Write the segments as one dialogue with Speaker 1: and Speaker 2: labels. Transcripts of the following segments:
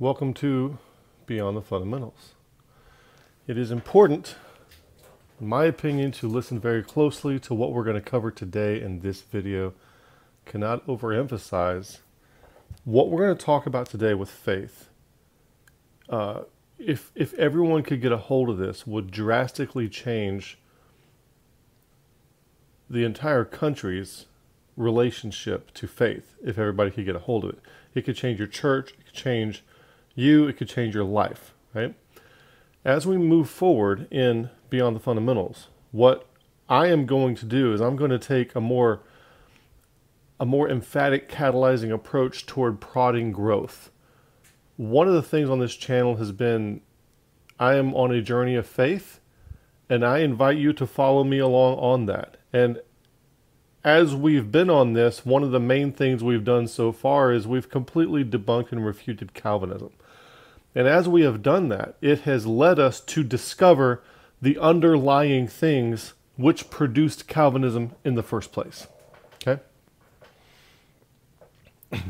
Speaker 1: Welcome to Beyond the Fundamentals. It is important, in my opinion, to listen very closely to what we're going to cover today in this video. Cannot overemphasize what we're going to talk about today with faith. Uh, if if everyone could get a hold of this, would drastically change the entire country's relationship to faith. If everybody could get a hold of it, it could change your church. It could change you, it could change your life, right? As we move forward in Beyond the Fundamentals, what I am going to do is I'm going to take a more a more emphatic catalyzing approach toward prodding growth. One of the things on this channel has been I am on a journey of faith and I invite you to follow me along on that. And as we've been on this, one of the main things we've done so far is we've completely debunked and refuted Calvinism. And as we have done that, it has led us to discover the underlying things which produced Calvinism in the first place. Okay?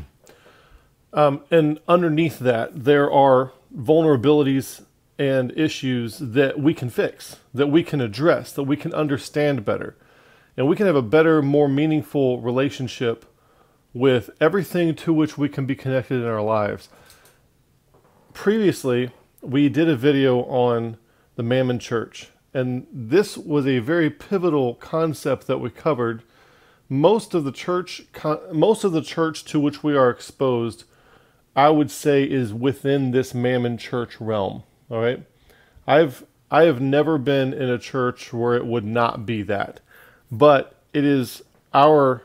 Speaker 1: um, and underneath that, there are vulnerabilities and issues that we can fix, that we can address, that we can understand better. And we can have a better, more meaningful relationship with everything to which we can be connected in our lives previously we did a video on the Mammon Church, and this was a very pivotal concept that we covered. Most of the church, most of the church to which we are exposed, I would say, is within this Mammon Church realm. All right, I've I have never been in a church where it would not be that, but it is our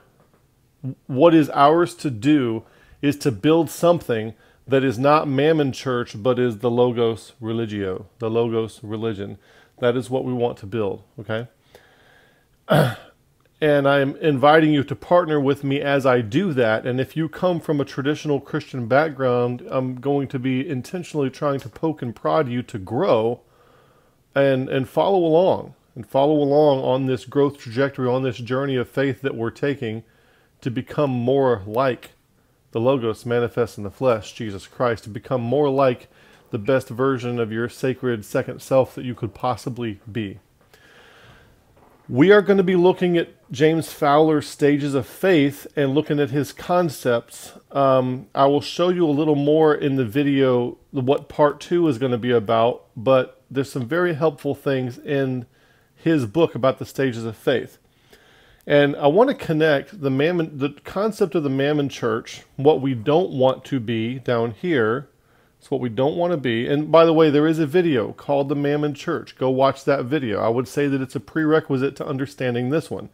Speaker 1: what is ours to do is to build something that is not Mammon Church, but is the Logos Religio, the Logos religion. That is what we want to build, okay? and I'm inviting you to partner with me as I do that. And if you come from a traditional Christian background, I'm going to be intentionally trying to poke and prod you to grow and, and follow along and follow along on this growth trajectory, on this journey of faith that we're taking to become more like the Logos manifests in the flesh, Jesus Christ, to become more like the best version of your sacred second self that you could possibly be. We are going to be looking at James Fowler's stages of faith and looking at his concepts. Um, I will show you a little more in the video what part two is going to be about, but there's some very helpful things in his book about the stages of faith. And I want to connect the mammon, the concept of the mammon church, what we don't want to be down here. It's what we don't want to be. And by the way, there is a video called the Mammon Church. Go watch that video. I would say that it's a prerequisite to understanding this one.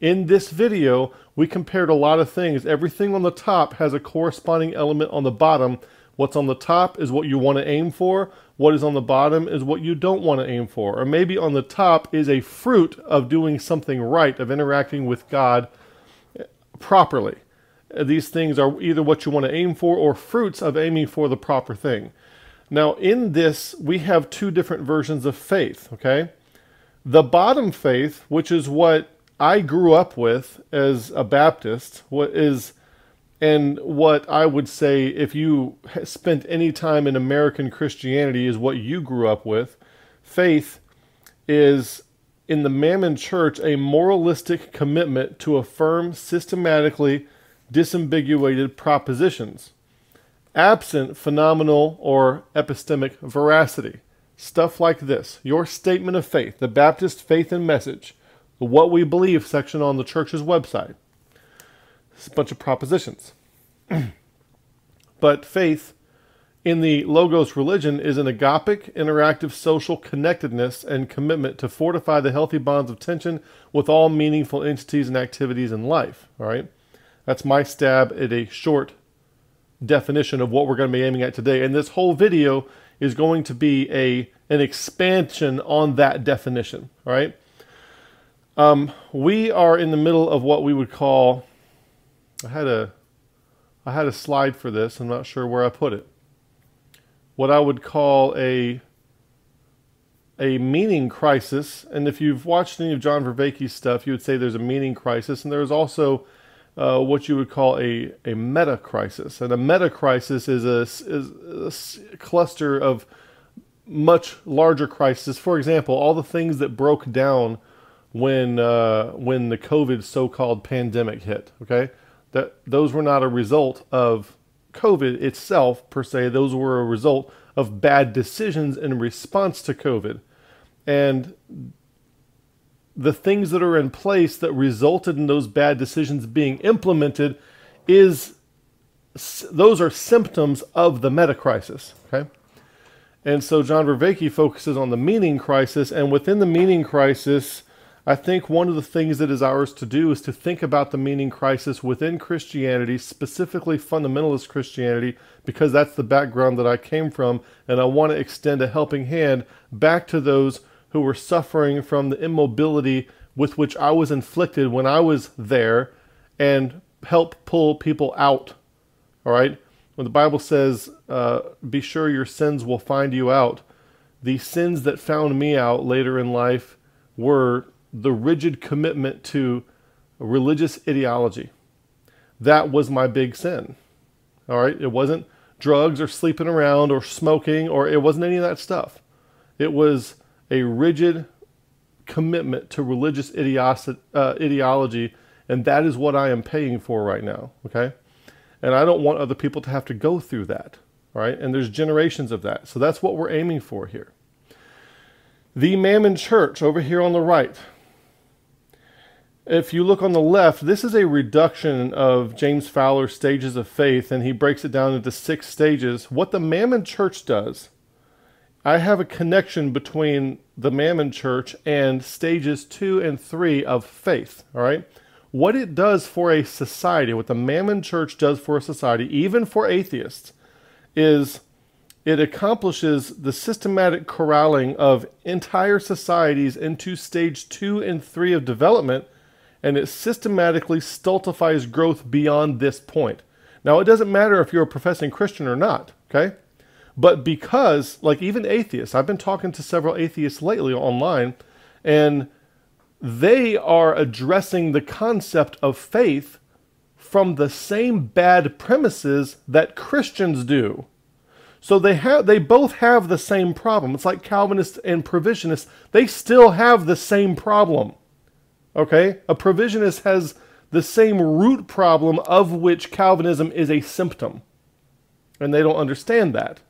Speaker 1: In this video, we compared a lot of things. Everything on the top has a corresponding element on the bottom. What's on the top is what you want to aim for. What is on the bottom is what you don't want to aim for. Or maybe on the top is a fruit of doing something right, of interacting with God properly. These things are either what you want to aim for or fruits of aiming for the proper thing. Now, in this, we have two different versions of faith, okay? The bottom faith, which is what I grew up with as a Baptist, what is and what I would say, if you spent any time in American Christianity, is what you grew up with. Faith is in the Mammon Church a moralistic commitment to affirm systematically disambiguated propositions, absent phenomenal or epistemic veracity. Stuff like this your statement of faith, the Baptist faith and message, the What We Believe section on the church's website a bunch of propositions. but faith in the Logos religion is an agapic, interactive social connectedness and commitment to fortify the healthy bonds of tension with all meaningful entities and activities in life. All right. That's my stab at a short definition of what we're going to be aiming at today. And this whole video is going to be a an expansion on that definition. All right. Um, we are in the middle of what we would call I had a I had a slide for this. I'm not sure where I put it. What I would call a a meaning crisis, and if you've watched any of John Vervaeke's stuff, you would say there's a meaning crisis, and there's also uh, what you would call a, a meta crisis. And a meta crisis is a, is a cluster of much larger crises. For example, all the things that broke down when uh, when the COVID so-called pandemic hit. Okay, that those were not a result of COVID itself per se. Those were a result of bad decisions in response to COVID, and the things that are in place that resulted in those bad decisions being implemented is those are symptoms of the meta crisis. Okay. And so John Vervaeke focuses on the meaning crisis, and within the meaning crisis, I think one of the things that is ours to do is to think about the meaning crisis within Christianity, specifically fundamentalist Christianity, because that's the background that I came from, and I want to extend a helping hand back to those who were suffering from the immobility with which I was inflicted when I was there and help pull people out. All right? When the Bible says, uh, be sure your sins will find you out, the sins that found me out later in life were the rigid commitment to religious ideology. That was my big sin. All right? It wasn't drugs or sleeping around or smoking or it wasn't any of that stuff. It was a rigid commitment to religious uh, ideology, and that is what I am paying for right now. Okay? And I don't want other people to have to go through that. Right? And there's generations of that. So that's what we're aiming for here. The Mammon Church over here on the right if you look on the left, this is a reduction of James Fowler's stages of faith, and he breaks it down into six stages. What the Mammon Church does, I have a connection between the Mammon Church and stages two and three of faith. All right. What it does for a society, what the Mammon Church does for a society, even for atheists, is it accomplishes the systematic corralling of entire societies into stage two and three of development and it systematically stultifies growth beyond this point. Now, it doesn't matter if you're a professing Christian or not, okay? But because, like even atheists, I've been talking to several atheists lately online, and they are addressing the concept of faith from the same bad premises that Christians do. So they have they both have the same problem. It's like Calvinists and provisionists, they still have the same problem. Okay? A provisionist has the same root problem of which Calvinism is a symptom. And they don't understand that.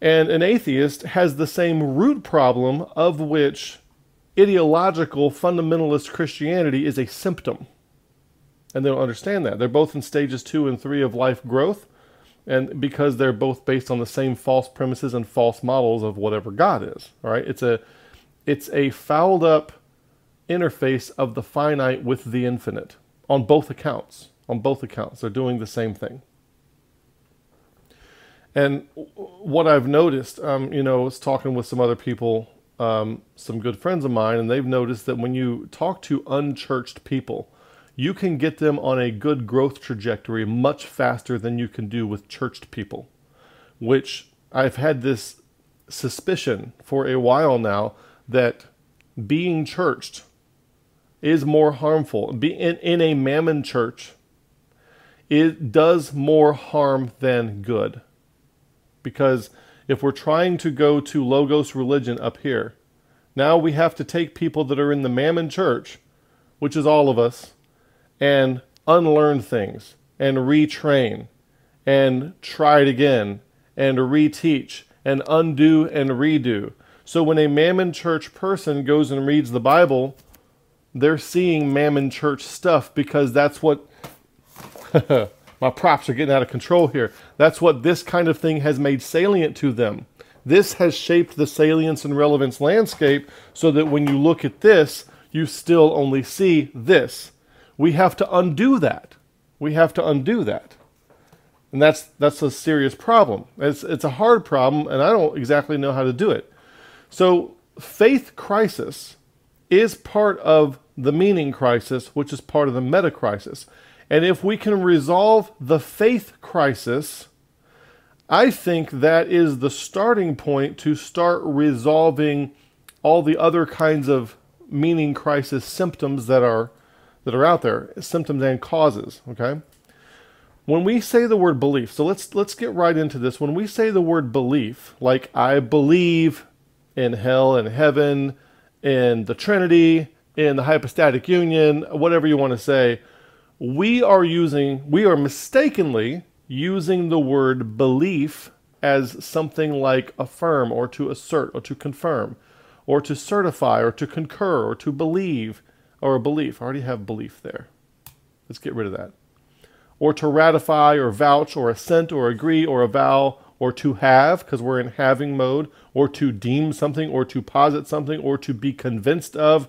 Speaker 1: And an atheist has the same root problem of which ideological fundamentalist Christianity is a symptom. And they don't understand that. They're both in stages two and three of life growth, and because they're both based on the same false premises and false models of whatever God is. All right, it's a it's a fouled up interface of the finite with the infinite on both accounts. On both accounts, they're doing the same thing. And what I've noticed, um, you know, I was talking with some other people, um, some good friends of mine, and they've noticed that when you talk to unchurched people, you can get them on a good growth trajectory much faster than you can do with churched people, which I've had this suspicion for a while now that being churched is more harmful. Be in, in a mammon church, it does more harm than good. Because if we're trying to go to Logos religion up here, now we have to take people that are in the mammon church, which is all of us, and unlearn things and retrain and try it again and reteach and undo and redo. So when a mammon church person goes and reads the Bible, they're seeing Mammon Church stuff because that's what my props are getting out of control here. That's what this kind of thing has made salient to them. This has shaped the salience and relevance landscape so that when you look at this, you still only see this. We have to undo that. We have to undo that. And that's that's a serious problem. It's it's a hard problem and I don't exactly know how to do it. So faith crisis is part of the meaning crisis, which is part of the meta crisis. And if we can resolve the faith crisis, I think that is the starting point to start resolving all the other kinds of meaning crisis symptoms that are that are out there, symptoms and causes, okay? When we say the word belief, so let's let's get right into this. When we say the word belief, like I believe in hell and heaven, in the Trinity, in the hypostatic union, whatever you want to say, we are using we are mistakenly using the word belief as something like affirm or to assert or to confirm or to certify or to concur or to believe or a belief. I already have belief there. Let's get rid of that. Or to ratify or vouch or assent or agree or avow or to have, because we're in having mode, or to deem something or to posit something or to be convinced of.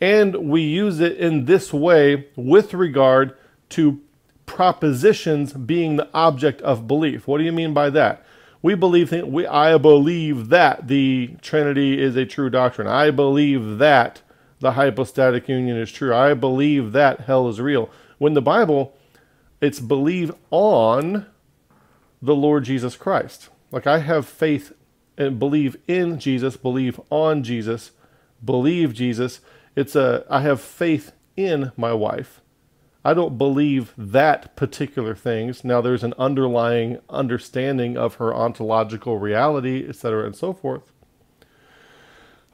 Speaker 1: And we use it in this way with regard to propositions being the object of belief. What do you mean by that? We believe we I believe that the Trinity is a true doctrine. I believe that the hypostatic union is true. I believe that hell is real. When the Bible, it's believe on the Lord Jesus Christ. Like I have faith and believe in Jesus, believe on Jesus, believe Jesus. It's a I have faith in my wife. I don't believe that particular things. Now there's an underlying understanding of her ontological reality, etc., and so forth.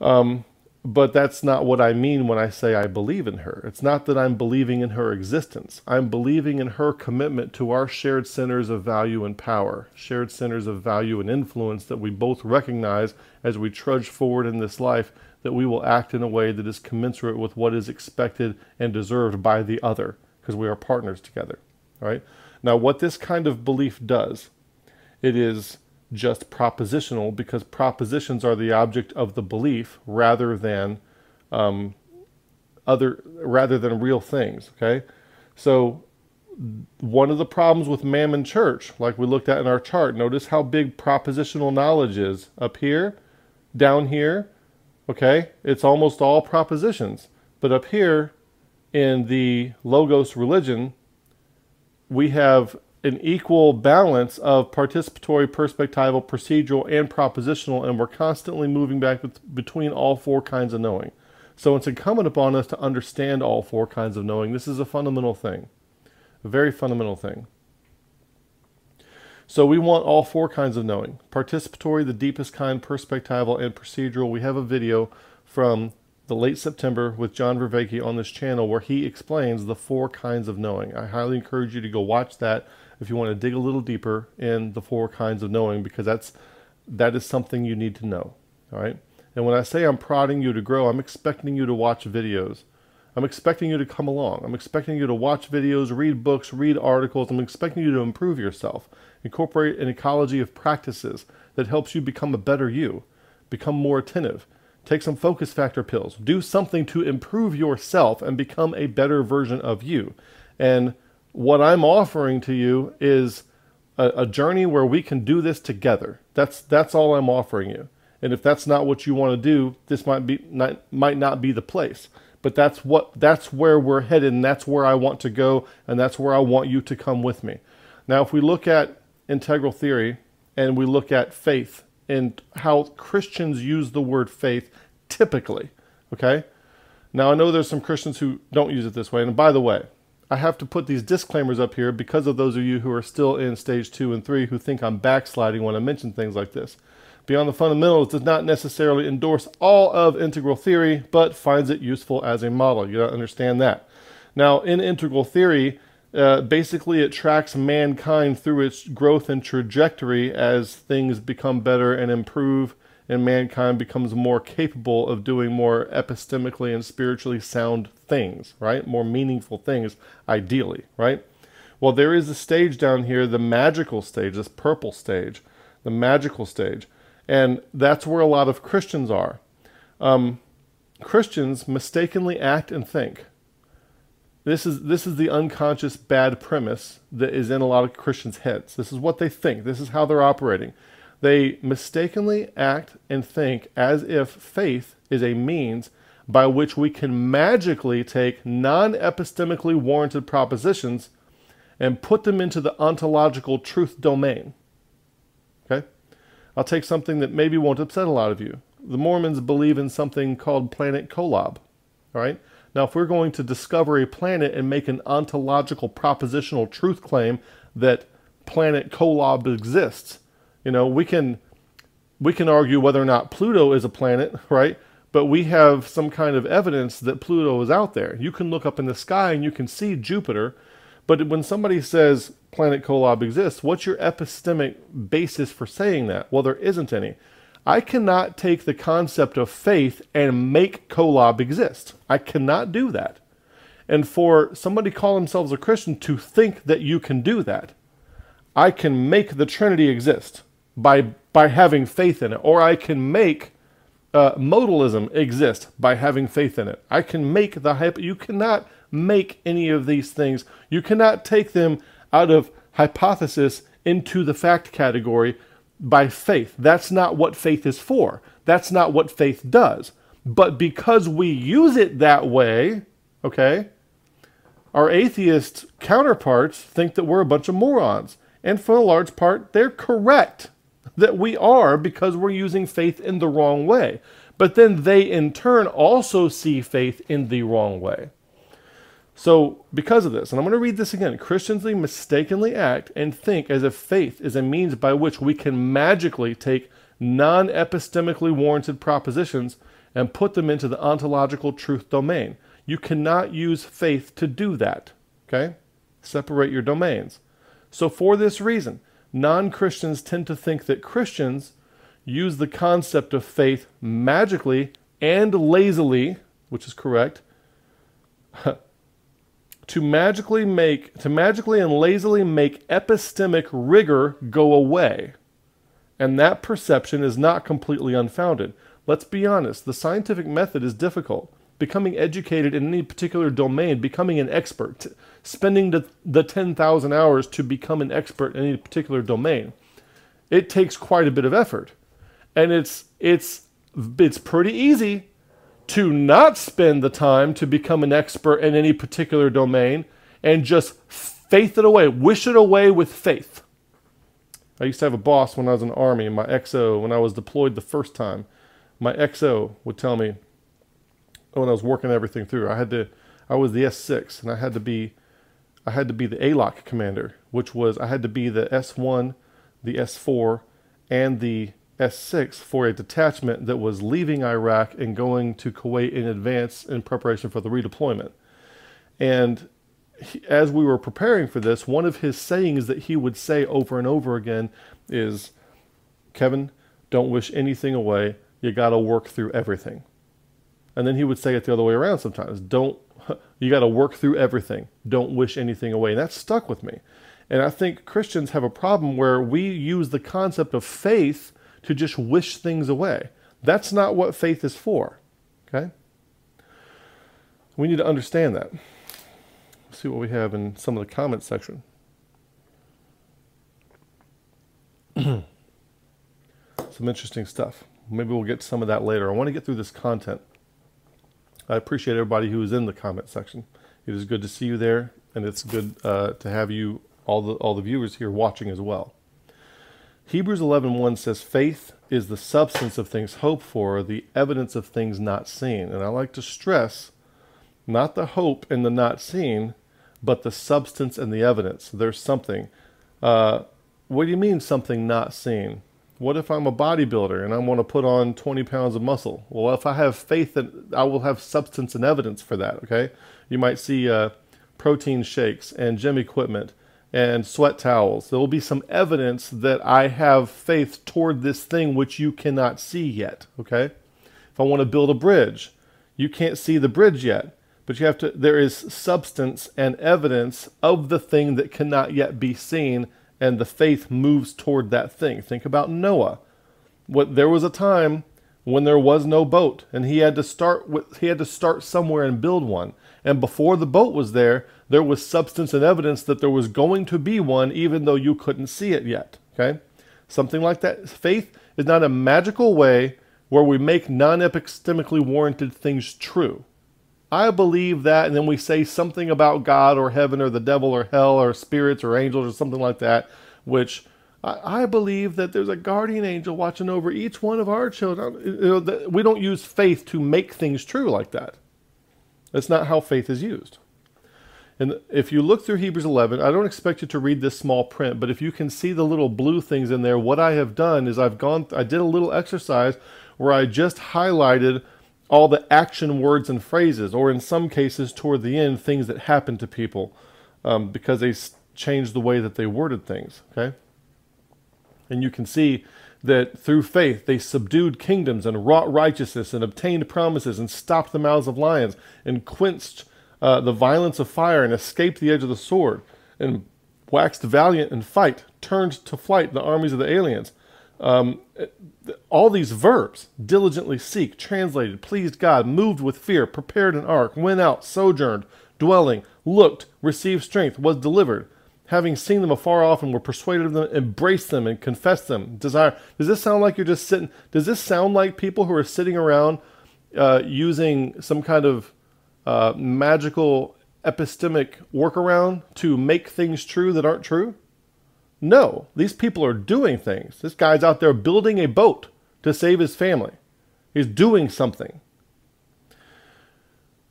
Speaker 1: Um, but that's not what I mean when I say I believe in her. It's not that I'm believing in her existence. I'm believing in her commitment to our shared centers of value and power, shared centers of value and influence that we both recognize as we trudge forward in this life, that we will act in a way that is commensurate with what is expected and deserved by the other, because we are partners together. Right? Now, what this kind of belief does, it is just propositional because propositions are the object of the belief rather than um, other rather than real things. Okay, so one of the problems with Mammon Church, like we looked at in our chart, notice how big propositional knowledge is up here, down here. Okay, it's almost all propositions, but up here in the Logos religion, we have an equal balance of participatory, perspectival, procedural, and propositional, and we're constantly moving back between all four kinds of knowing. So it's incumbent upon us to understand all four kinds of knowing. This is a fundamental thing, a very fundamental thing. So we want all four kinds of knowing participatory, the deepest kind, perspectival, and procedural. We have a video from the late September with John Vervaeke on this channel where he explains the four kinds of knowing. I highly encourage you to go watch that if you want to dig a little deeper in the four kinds of knowing because that's that is something you need to know. All right. And when I say I'm prodding you to grow, I'm expecting you to watch videos. I'm expecting you to come along. I'm expecting you to watch videos, read books, read articles. I'm expecting you to improve yourself. Incorporate an ecology of practices that helps you become a better you, become more attentive. Take some focus factor pills. Do something to improve yourself and become a better version of you. And what I'm offering to you is a, a, journey where we can do this together. That's that's all I'm offering you. And if that's not what you want to do, this might be not, might not be the place. But that's what that's where we're headed, and that's where I want to go, and that's where I want you to come with me. Now, if we look at integral theory and we look at faith and how Christians use the word faith typically, okay? Now I know there's some Christians who don't use it this way, and by the way, I have to put these disclaimers up here because of those of you who are still in stage two and three who think I'm backsliding when I mention things like this. Beyond the Fundamentals does not necessarily endorse all of integral theory, but finds it useful as a model. You gotta understand that. Now, in integral theory, uh, basically it tracks mankind through its growth and trajectory as things become better and improve and mankind becomes more capable of doing more epistemically and spiritually sound things, right? More meaningful things, ideally, right? Well, there is a stage down here, the magical stage, this purple stage, the magical stage. And that's where a lot of Christians are. Um, Christians mistakenly act and think. This is, this is the unconscious bad premise that is in a lot of Christians' heads. This is what they think. This is how they're operating. They mistakenly act and think as if faith is a means by which we can magically take non epistemically warranted propositions and put them into the ontological truth domain. Okay? I'll take something that maybe won't upset a lot of you. The Mormons believe in something called Planet Kolob. All right? Now, if we're going to discover a planet and make an ontological propositional truth claim that planet Kolob exists, you know, we can we can argue whether or not Pluto is a planet, right? But we have some kind of evidence that Pluto is out there. You can look up in the sky and you can see Jupiter. But when somebody says planet Kolob exists, what's your epistemic basis for saying that? Well, there isn't any. I cannot take the concept of faith and make Kolob exist. I cannot do that. And for somebody call themselves a Christian to think that you can do that, I can make the Trinity exist by by having faith in it, or I can make uh, modalism exist by having faith in it. I can make the hypo. You cannot make any of these things. You cannot take them out of hypothesis into the fact category by faith. That's not what faith is for. That's not what faith does. But because we use it that way, okay, our atheist counterparts think that we're a bunch of morons. And for a large part, they're correct that we are because we're using faith in the wrong way. But then they, in turn, also see faith in the wrong way. So, because of this, and I'm going to read this again Christians mistakenly act and think as if faith is a means by which we can magically take non epistemically warranted propositions and put them into the ontological truth domain. You cannot use faith to do that. Okay? Separate your domains. So, for this reason, non Christians tend to think that Christians use the concept of faith magically and lazily, which is correct, to magically make to magically and lazily make epistemic rigor go away. And that perception is not completely unfounded. Let's be honest, the scientific method is difficult. Becoming educated in any particular domain, becoming an expert, spending the, the 10,000 hours to become an expert in any particular domain. It takes quite a bit of effort. And it's it's it's pretty easy to not spend the time to become an expert in any particular domain and just faith it away, wish it away with faith. I used to have a boss when I was in the army, my XO, when I was deployed the first time. My XO would tell me when I was working everything through, I had to I was the S6 and I had to be I had to be the ALOC commander, which was I had to be the S1, the S4, and the S6 for a detachment that was leaving Iraq and going to Kuwait in advance in preparation for the redeployment. And he, as we were preparing for this, one of his sayings that he would say over and over again is Kevin, don't wish anything away. You got to work through everything. And then he would say it the other way around sometimes. Don't you got to work through everything. Don't wish anything away. And that stuck with me. And I think Christians have a problem where we use the concept of faith to just wish things away. That's not what faith is for. Okay? We need to understand that. Let's see what we have in some of the comments section. some interesting stuff. Maybe we'll get some of that later. I want to get through this content. I appreciate everybody who is in the comment section. It is good to see you there, and it's good uh, to have you, all the all the viewers here, watching as well. Hebrews 11:1 says, "Faith is the substance of things hoped for, the evidence of things not seen." And I like to stress, not the hope and the not seen, but the substance and the evidence. There's something. Uh, what do you mean something not seen? What if I'm a bodybuilder and I want to put on 20 pounds of muscle? Well, if I have faith that I will have substance and evidence for that, okay? You might see uh, protein shakes and gym equipment and sweat towels. There will be some evidence that I have faith toward this thing which you cannot see yet, okay? If I want to build a bridge, you can't see the bridge yet, but you have to there is substance and evidence of the thing that cannot yet be seen and the faith moves toward that thing. Think about Noah. What there was a time when there was no boat and he had to start with, he had to start somewhere and build one. And before the boat was there, there was substance and evidence that there was going to be one even though you couldn't see it yet, okay? Something like that. Faith is not a magical way where we make non-epistemically warranted things true. I believe that, and then we say something about God or heaven or the devil or hell or spirits or angels or something like that, which I, I believe that there's a guardian angel watching over each one of our children. You know, we don't use faith to make things true like that. That's not how faith is used. And if you look through Hebrews 11, I don't expect you to read this small print, but if you can see the little blue things in there, what I have done is I've gone, I did a little exercise where I just highlighted all the action words and phrases, or in some cases, toward the end, things that happened to people um, because they changed the way that they worded things. Okay? And you can see that through faith they subdued kingdoms and wrought righteousness and obtained promises and stopped the mouths of lions and quenched uh, the violence of fire and escaped the edge of the sword, and waxed valiant in fight, turned to flight the armies of the aliens. Um, all these verbs diligently seek, translated, pleased God, moved with fear, prepared an ark, went out, sojourned, dwelling, looked, received strength, was delivered. Having seen them afar off and were persuaded of them, embraced them and confessed them. Desire. Does this sound like you're just sitting? Does this sound like people who are sitting around uh, using some kind of uh, magical epistemic workaround to make things true that aren't true? No, these people are doing things. This guy's out there building a boat to save his family. He's doing something.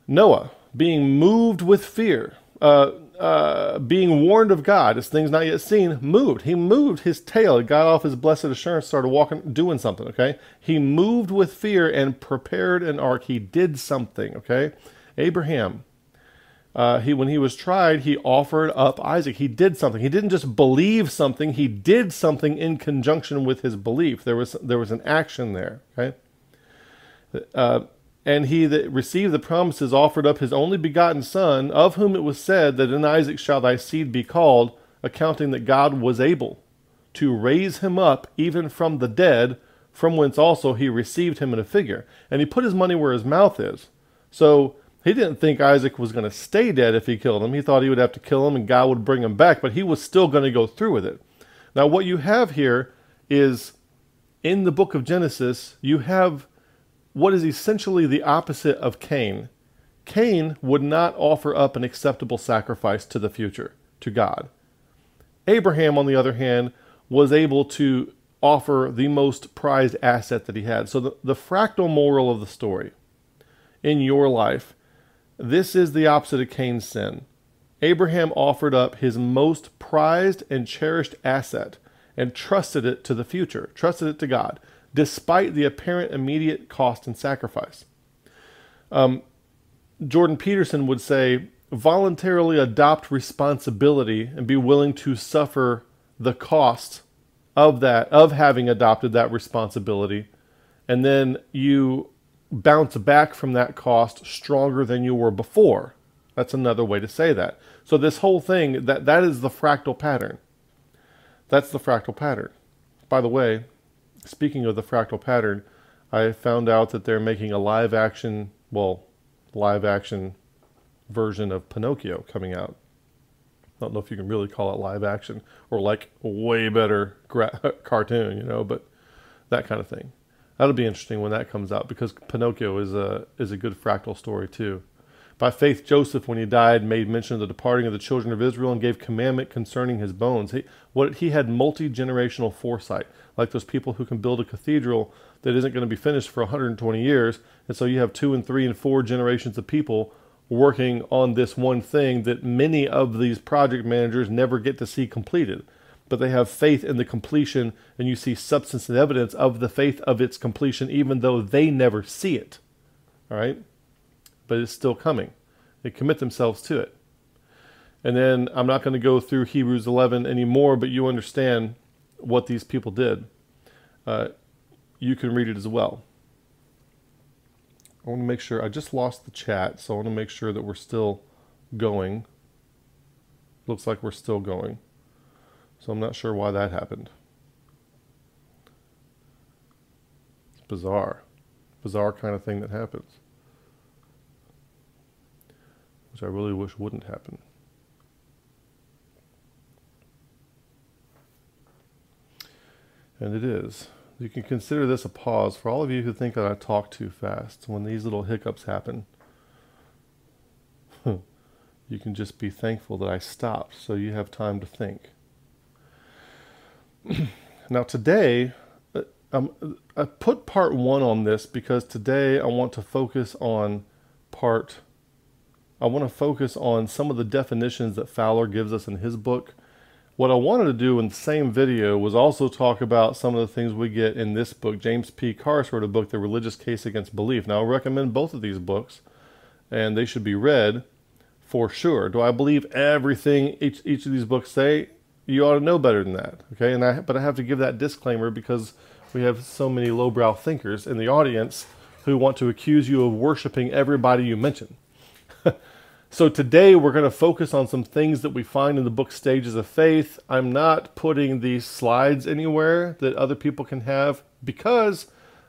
Speaker 1: Noah, being moved with fear, uh, uh, being warned of God, as things not yet seen, moved. He moved his tail. Got off his blessed assurance, started walking, doing something, okay? He moved with fear and prepared an ark. He did something, okay? Abraham, uh, he when he was tried, he offered up Isaac. He did something. He didn't just believe something. He did something in conjunction with his belief. There was there was an action there. Okay. Uh, and he that received the promises offered up his only begotten son, of whom it was said that in Isaac shall thy seed be called, accounting that God was able to raise him up even from the dead, from whence also he received him in a figure. And he put his money where his mouth is. So he didn't think Isaac was going to stay dead if he killed him. He thought he would have to kill him and God would bring him back, but he was still going to go through with it. Now, what you have here is in the book of Genesis, you have what is essentially the opposite of Cain. Cain would not offer up an acceptable sacrifice to the future, to God. Abraham, on the other hand, was able to offer the most prized asset that he had. So, the, the fractal moral of the story in your life this is the opposite of Cain's sin. Abraham offered up his most prized and cherished asset and trusted it to the future, trusted it to God, despite the apparent immediate cost and sacrifice. Um, Jordan Peterson would say, voluntarily adopt responsibility and be willing to suffer the cost of that, of having adopted that responsibility. And then you bounce back from that cost stronger than you were before. That's another way to say that. So this whole thing, that, that is the fractal pattern. That's the fractal pattern. By the way, speaking of the fractal pattern, I found out that they're making a live action, well, live action version of Pinocchio coming out. I don't know if you can really call it live action or like way better gra- cartoon, you know, but that kind of thing. That'll be interesting when that comes out because Pinocchio is a is a good fractal story too. By faith, Joseph, when he died, made mention of the departing of the children of Israel and gave commandment concerning his bones. He, what he had multi generational foresight, like those people who can build a cathedral that isn't going to be finished for 120 years, and so you have two and three and four generations of people working on this one thing that many of these project managers never get to see completed but they have faith in the completion, and you see substance and evidence of the faith of its completion, even though they never see it. All right? But it's still coming. They commit themselves to it. And then I'm not going to go through Hebrews 11 anymore, but you understand what these people did. Uh, you can read it as well. I want to make sure, I just lost the chat, so I want to make sure that we're still going. Looks like we're still going. So I'm not sure why that happened. It's bizarre. Bizarre kind of thing that happens. Which I really wish wouldn't happen. And it is. You can consider this a pause for all of you who think that I talk too fast. When these little hiccups happen, you can just be thankful that I stopped so you have time to think. now today, uh, um, I put part one on this because today I want to focus on part I want to focus on some of the definitions that Fowler gives us in his book. What I wanted to do in the same video was also talk about some of the things we get in this book. James P. Carse wrote a book, The Religious Case Against Belief. Now, I recommend both of these books, and they should be read for sure. Do I believe everything each, each of these books say? You ought to know better than that, okay? And I, but I have to give that disclaimer because we have so many lowbrow thinkers in the audience who want to accuse you of worshiping everybody you mention. so today we're going to focus on some things that we find in the book Stages of Faith. I'm not putting these slides anywhere that other people can have because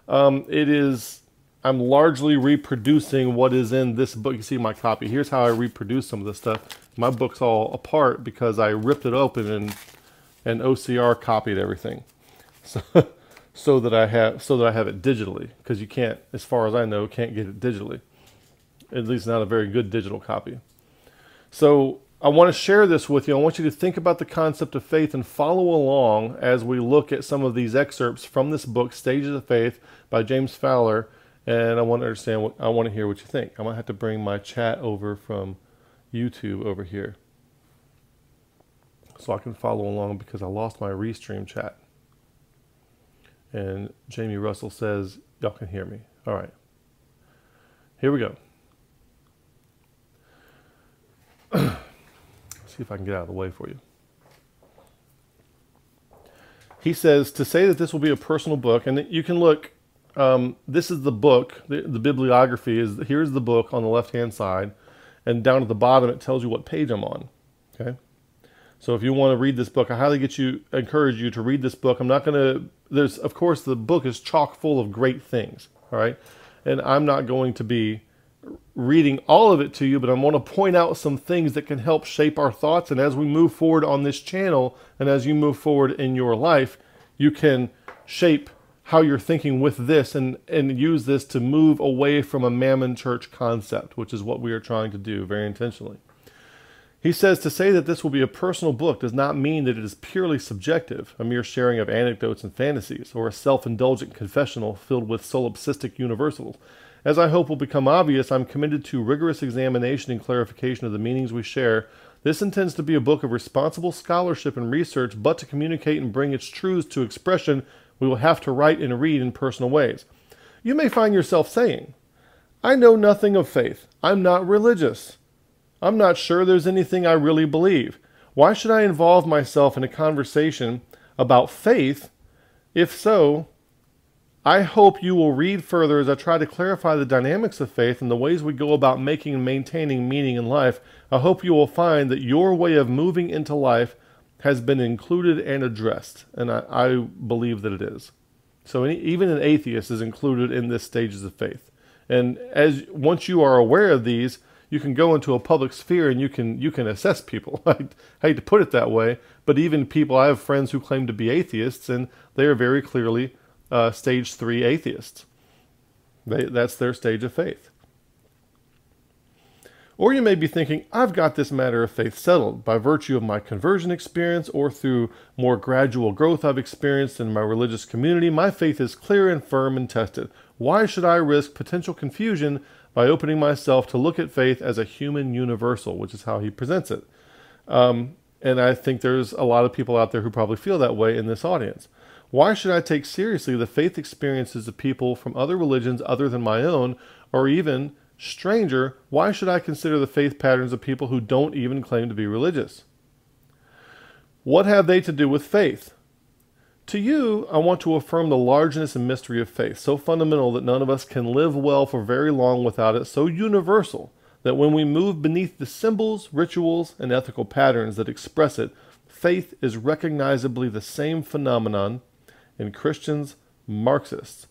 Speaker 1: um, it is I'm largely reproducing what is in this book. You see my copy. Here's how I reproduce some of this stuff. My book's all apart because I ripped it open and and OCR copied everything. So so that I have so that I have it digitally because you can't, as far as I know, can't get it digitally. At least not a very good digital copy. So I want to share this with you. I want you to think about the concept of faith and follow along as we look at some of these excerpts from this book, Stages of Faith by James Fowler. And I want to understand what I want to hear what you think. I might have to bring my chat over from YouTube over here so I can follow along because I lost my restream chat. And Jamie Russell says, Y'all can hear me. All right. Here we go. see if I can get out of the way for you. He says to say that this will be a personal book, and you can look. Um, this is the book. The, the bibliography is here's the book on the left hand side, and down at the bottom it tells you what page I'm on. Okay. So if you want to read this book, I highly get you encourage you to read this book. I'm not going to there's of course the book is chock full of great things, all right? And I'm not going to be reading all of it to you, but I'm going to point out some things that can help shape our thoughts and as we move forward on this channel and as you move forward in your life, you can shape how you're thinking with this and, and use this to move away from a mammon church concept, which is what we are trying to do very intentionally. He says to say that this will be a personal book does not mean that it is purely subjective, a mere sharing of anecdotes and fantasies, or a self indulgent confessional filled with solipsistic universals. As I hope will become obvious, I'm committed to rigorous examination and clarification of the meanings we share. This intends to be a book of responsible scholarship and research, but to communicate and bring its truths to expression, we will have to write and read in personal ways. You may find yourself saying, I know nothing of faith. I'm not religious. I'm not sure there's anything I really believe. Why should I involve myself in a conversation about faith? If so, I hope you will read further as I try to clarify the dynamics of faith and the ways we go about making and maintaining meaning in life. I hope you will find that your way of moving into life has been included and addressed, and I, I believe that it is. So any, even an atheist is included in this stages of faith. And as once you are aware of these, you can go into a public sphere and you can you can assess people. I hate to put it that way, but even people I have friends who claim to be atheists and they are very clearly uh, stage three atheists. They, that's their stage of faith. Or you may be thinking, I've got this matter of faith settled by virtue of my conversion experience or through more gradual growth I've experienced in my religious community. My faith is clear and firm and tested. Why should I risk potential confusion by opening myself to look at faith as a human universal, which is how he presents it. Um, and I think there's a lot of people out there who probably feel that way in this audience. Why should I take seriously the faith experiences of people from other religions other than my own, or even stranger? Why should I consider the faith patterns of people who don't even claim to be religious? What have they to do with faith? To you, I want to affirm the largeness and mystery of faith, so fundamental that none of us can live well for very long without it, so universal that when we move beneath the symbols, rituals, and ethical patterns that express it, faith is recognizably the same phenomenon in Christians, Marxists,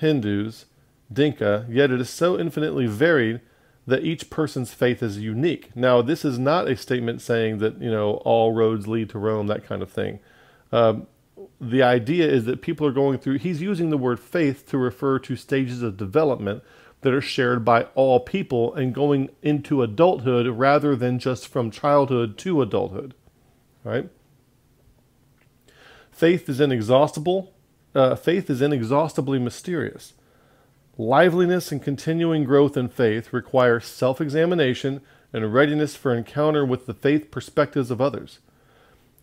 Speaker 1: Hindus, Dinka, yet it is so infinitely varied that each person's faith is unique. Now, this is not a statement saying that, you know, all roads lead to Rome, that kind of thing. Um, the idea is that people are going through, he's using the word faith to refer to stages of development that are shared by all people and going into adulthood rather than just from childhood to adulthood. Right? Faith is inexhaustible. Uh, faith is inexhaustibly mysterious. Liveliness and continuing growth in faith require self examination and readiness for encounter with the faith perspectives of others.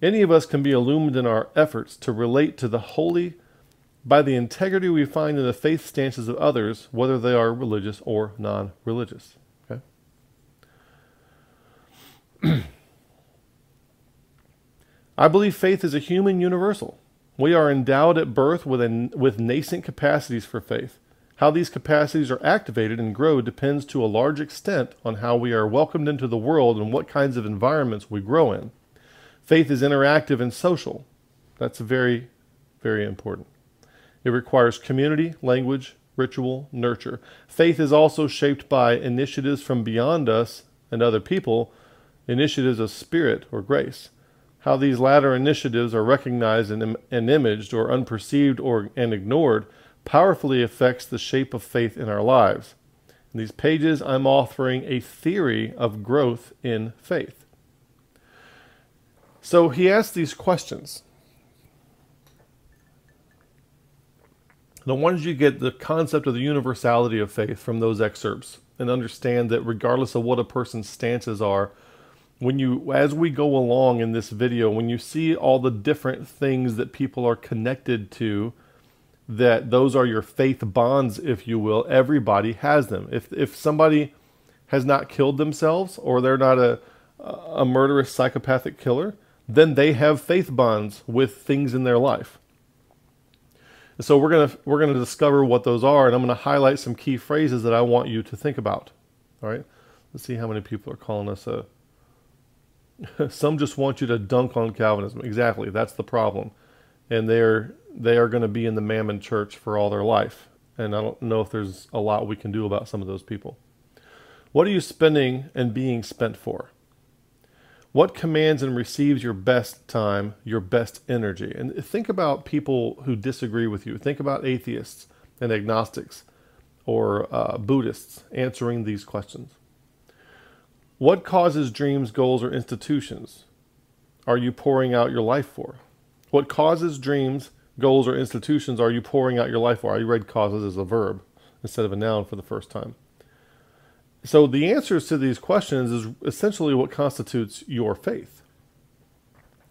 Speaker 1: Any of us can be illumined in our efforts to relate to the holy by the integrity we find in the faith stances of others, whether they are religious or non religious. Okay? I believe faith is a human universal. We are endowed at birth with, with nascent capacities for faith. How these capacities are activated and grow depends to a large extent on how we are welcomed into the world and what kinds of environments we grow in. Faith is interactive and social. That's very, very important. It requires community, language, ritual, nurture. Faith is also shaped by initiatives from beyond us and other people, initiatives of spirit or grace. How these latter initiatives are recognized and, and imaged or unperceived or and ignored powerfully affects the shape of faith in our lives. In these pages, I'm offering a theory of growth in faith. So he asks these questions. Why don't you get the concept of the universality of faith from those excerpts and understand that regardless of what a person's stances are, when you as we go along in this video when you see all the different things that people are connected to that those are your faith bonds if you will. Everybody has them. If if somebody has not killed themselves or they're not a a murderous psychopathic killer then they have faith bonds with things in their life. So we're to we're to discover what those are and I'm to highlight some key phrases that I want you to think about. All right? Let's see how many people are calling us a Some just want you to dunk on Calvinism. Exactly, that's the problem. And they're they are going to be in the Mammon church for all their life. And I don't know if there's a lot we can do about some of those people. What are you spending and being spent for? What commands and receives your best time, your best energy? And think about people who disagree with you. Think about atheists and agnostics or uh, Buddhists answering these questions. What causes dreams, goals, or institutions are you pouring out your life for? What causes dreams, goals, or institutions are you pouring out your life for? I read causes as a verb instead of a noun for the first time. So the answers to these questions is essentially what constitutes your faith.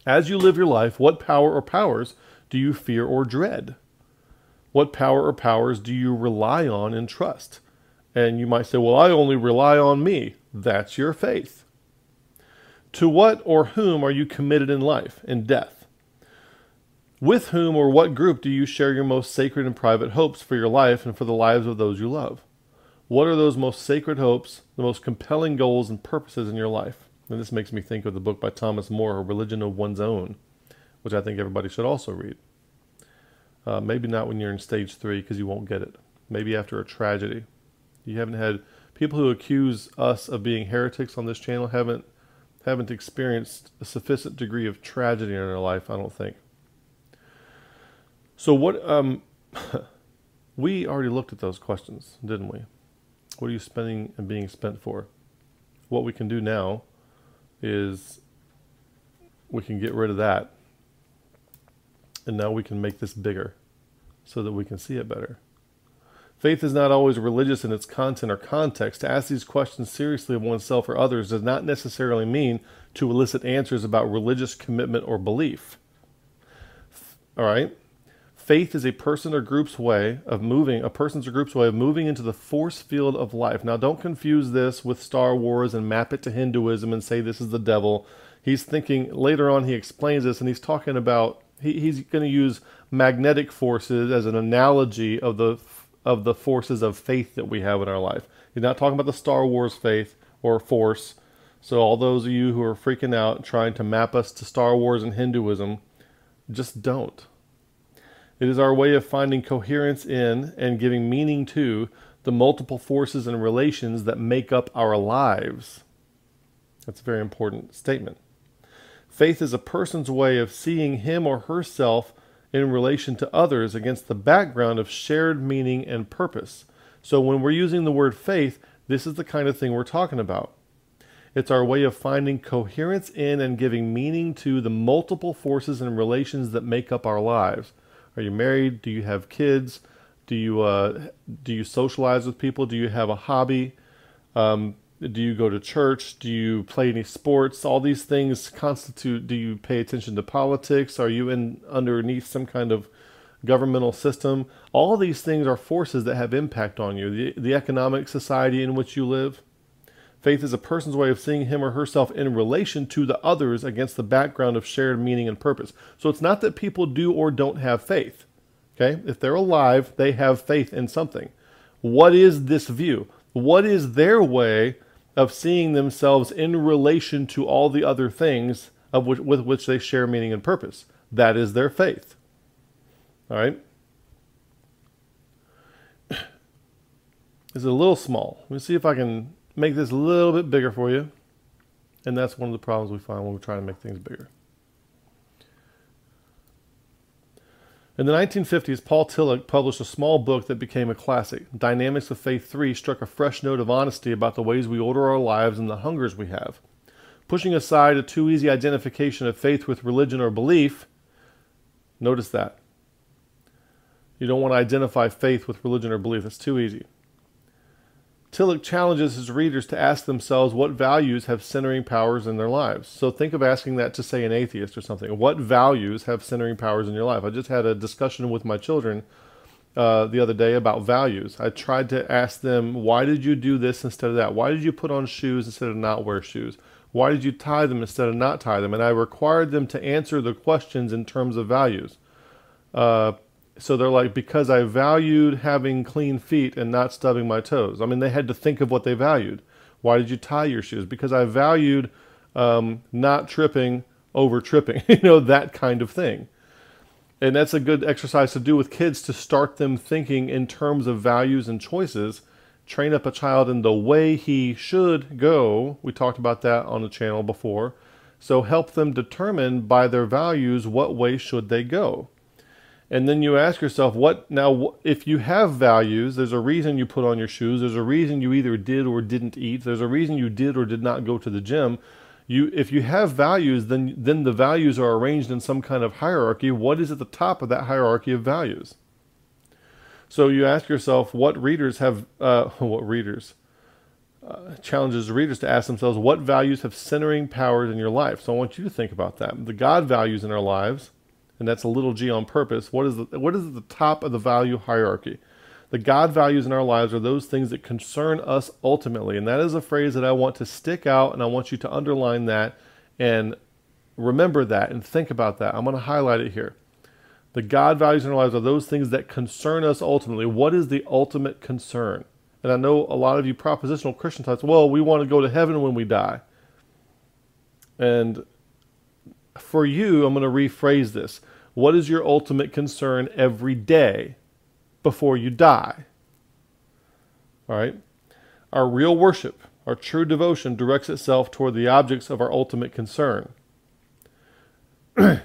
Speaker 1: As you live your life, what power or powers do you fear or dread? What power or powers do you rely on and trust? And you might say, well, I only rely on me. That's your faith. To what or whom are you committed in life and death? With whom or what group do you share your most sacred and private hopes for your life and for the lives of those you love? What are those most sacred hopes, the most compelling goals and purposes in your life? And this makes me think of the book by Thomas Moore, A Religion of One's Own, which I think everybody should also read. Uh, maybe not when you're in stage three because you won't get it. Maybe after a tragedy. You haven't had people who accuse us of being heretics on this channel haven't haven't experienced a sufficient degree of tragedy in their life, I don't think. So what um we already looked at those questions, didn't we? What are you spending and being spent for? What we can do now is we can get rid of that. And now we can make this bigger so that we can see it better. Faith is not always religious in its content or context. To ask these questions seriously of oneself or others does not necessarily mean to elicit answers about religious commitment or belief. All right? Faith is a person or group's way of moving, a person's or group's way of moving into the force field of life. Now, don't confuse this with Star Wars and map it to Hinduism and say this is the devil. He's thinking, later on, he explains this and he's talking about, he, he's going to use magnetic forces as an analogy of the of the forces of faith that we have in our life. He's not talking about the Star Wars faith or force. So, all those of you who are freaking out trying to map us to Star Wars and Hinduism, just don't. It is our way of finding coherence in and giving meaning to the multiple forces and relations that make up our lives. That's a very important statement. Faith is a person's way of seeing him or herself in relation to others against the background of shared meaning and purpose. So when we're using the word faith, this is the kind of thing we're talking about. It's our way of finding coherence in and giving meaning to the multiple forces and relations that make up our lives. Are you married? Do you have kids? Do you uh, do you socialize with people? Do you have a hobby? Um, do you go to church? Do you play any sports? All these things constitute. Do you pay attention to politics? Are you in underneath some kind of governmental system? All these things are forces that have impact on you. The, the economic society in which you live. Faith is a person's way of seeing him or herself in relation to the others against the background of shared meaning and purpose. So it's not that people do or don't have faith. Okay? If they're alive, they have faith in something. What is this view? What is their way of seeing themselves in relation to all the other things of which, with which they share meaning and purpose? That is their faith. All right? Is it a little small? Let me see if I can make this a little bit bigger for you. And that's one of the problems we find when we're trying to make things bigger. In the 1950s, Paul Tillich published a small book that became a classic. Dynamics of Faith 3 struck a fresh note of honesty about the ways we order our lives and the hungers we have. Pushing aside a too easy identification of faith with religion or belief, notice that. You don't want to identify faith with religion or belief, it's too easy. Tillich challenges his readers to ask themselves what values have centering powers in their lives. So think of asking that to, say, an atheist or something. What values have centering powers in your life? I just had a discussion with my children uh, the other day about values. I tried to ask them, why did you do this instead of that? Why did you put on shoes instead of not wear shoes? Why did you tie them instead of not tie them? And I required them to answer the questions in terms of values. Uh, so they're like because I valued having clean feet and not stubbing my toes. I mean, they had to think of what they valued. Why did you tie your shoes? Because I valued um, not tripping over tripping. you know that kind of thing. And that's a good exercise to do with kids to start them thinking in terms of values and choices. Train up a child in the way he should go. We talked about that on the channel before. So help them determine by their values what way should they go and then you ask yourself what now if you have values there's a reason you put on your shoes. There's a reason you either did or didn't eat. There's a reason you did or did not go to the gym. You if you have values then then the values are arranged in some kind of hierarchy. What is at the top of that hierarchy of values? So you ask yourself what readers have uh, what readers uh, challenges readers to ask themselves what values have centering powers in your life? So i want you to think about that. The god values in our lives and that's a little g on purpose. What is the, what is at the top of the value hierarchy? The God values in our lives are those things that concern us ultimately, and that is a phrase that I want to stick out, and I want you to underline that and remember that and think about that. I'm going to highlight it here. The God values in our lives are those things that concern us ultimately. What is the ultimate concern? And I know a lot of you propositional Christian types, well, we want to go to heaven when we die. And for you, I'm going to rephrase this. What is your ultimate concern every day before you die? All right? Our real worship, our true devotion directs itself toward the objects of our ultimate concern. that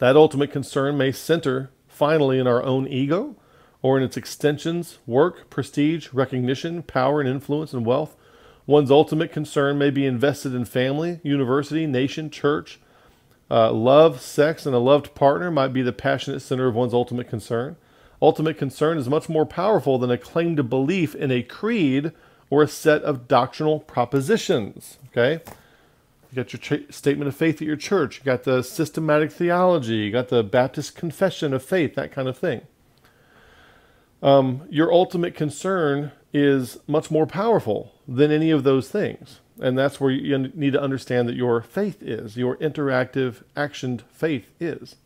Speaker 1: ultimate concern may center finally in our own ego or in its extensions, work, prestige, recognition, power and influence and wealth. One's ultimate concern may be invested in family, university, nation, church, uh, love, sex, and a loved partner might be the passionate center of one's ultimate concern. Ultimate concern is much more powerful than a claim to belief in a creed or a set of doctrinal propositions. Okay? You got your statement of faith at your church, you got the systematic theology, you got the Baptist confession of faith, that kind of thing. Um, your ultimate concern is much more powerful than any of those things. And that's where you need to understand that your faith is, your interactive, actioned faith is.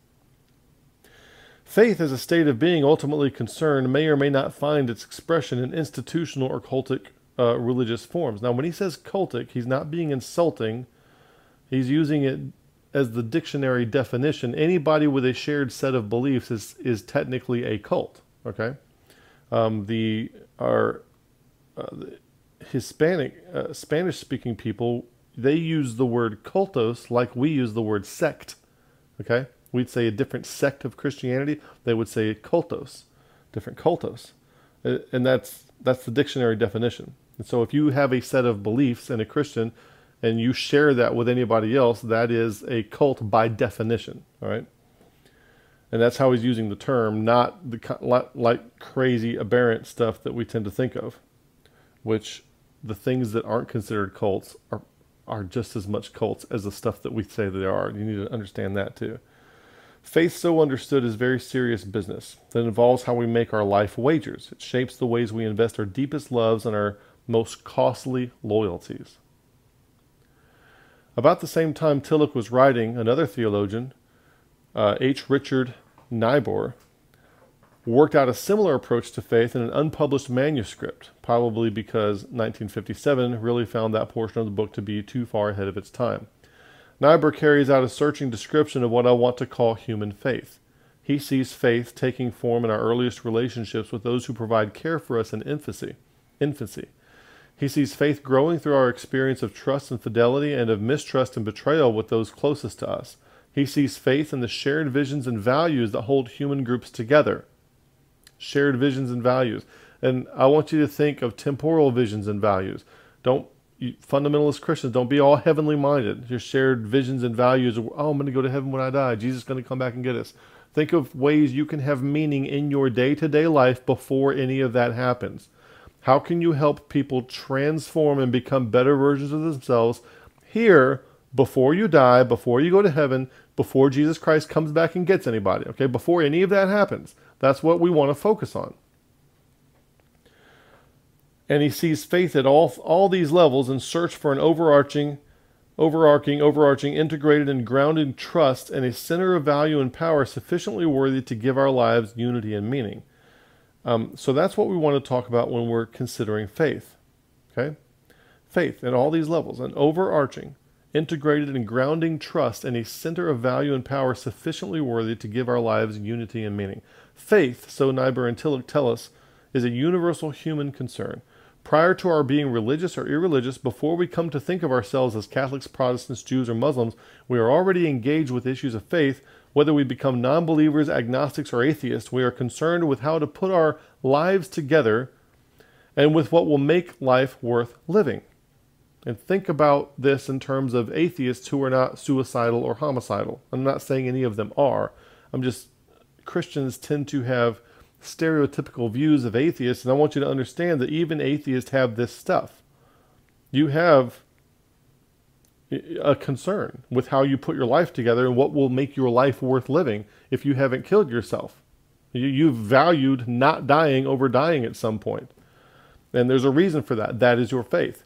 Speaker 1: Faith as a state of being ultimately concerned may or may not find its expression in institutional or cultic uh, religious forms. Now, when he says cultic, he's not being insulting, he's using it as the dictionary definition. Anybody with a shared set of beliefs is, is technically a cult. Okay? Um, the, our, uh, the, Hispanic, uh, Spanish speaking people, they use the word cultos like we use the word sect. Okay? We'd say a different sect of Christianity. They would say cultos, different cultos. Uh, and that's, that's the dictionary definition. And so if you have a set of beliefs in a Christian and you share that with anybody else, that is a cult by definition. All right? And that's how he's using the term, not the like crazy aberrant stuff that we tend to think of, which the things that aren't considered cults are are just as much cults as the stuff that we say they are. You need to understand that too. Faith, so understood, is very serious business that involves how we make our life wagers. It shapes the ways we invest our deepest loves and our most costly loyalties. About the same time Tillich was writing, another theologian, uh, H. Richard Niebuhr, worked out a similar approach to faith in an unpublished manuscript, probably because 1957 really found that portion of the book to be too far ahead of its time. Niebuhr carries out a searching description of what I want to call human faith. He sees faith taking form in our earliest relationships with those who provide care for us in infancy. Infancy. He sees faith growing through our experience of trust and fidelity and of mistrust and betrayal with those closest to us. He sees faith in the shared visions and values that hold human groups together shared visions and values. And I want you to think of temporal visions and values. Don't you, fundamentalist Christians don't be all heavenly minded. Your shared visions and values. Of, oh, I'm going to go to heaven when I die. Jesus is going to come back and get us. Think of ways you can have meaning in your day to day life before any of that happens. How can you help people transform and become better versions of themselves here before you die, before you go to heaven, before Jesus Christ comes back and gets anybody? Okay, before any of that happens. That's what we want to focus on. And he sees faith at all, all these levels and search for an overarching, overarching, overarching, integrated and grounded trust and a center of value and power sufficiently worthy to give our lives unity and meaning. Um, so that's what we want to talk about when we're considering faith. Okay? Faith at all these levels, an overarching, integrated and grounding trust and a center of value and power sufficiently worthy to give our lives unity and meaning. Faith, so Niebuhr and Tillich tell us, is a universal human concern. Prior to our being religious or irreligious, before we come to think of ourselves as Catholics, Protestants, Jews, or Muslims, we are already engaged with issues of faith. Whether we become non believers, agnostics, or atheists, we are concerned with how to put our lives together and with what will make life worth living. And think about this in terms of atheists who are not suicidal or homicidal. I'm not saying any of them are. I'm just Christians tend to have stereotypical views of atheists, and I want you to understand that even atheists have this stuff. You have a concern with how you put your life together and what will make your life worth living if you haven't killed yourself. You, you've valued not dying over dying at some point. And there's a reason for that. That is your faith.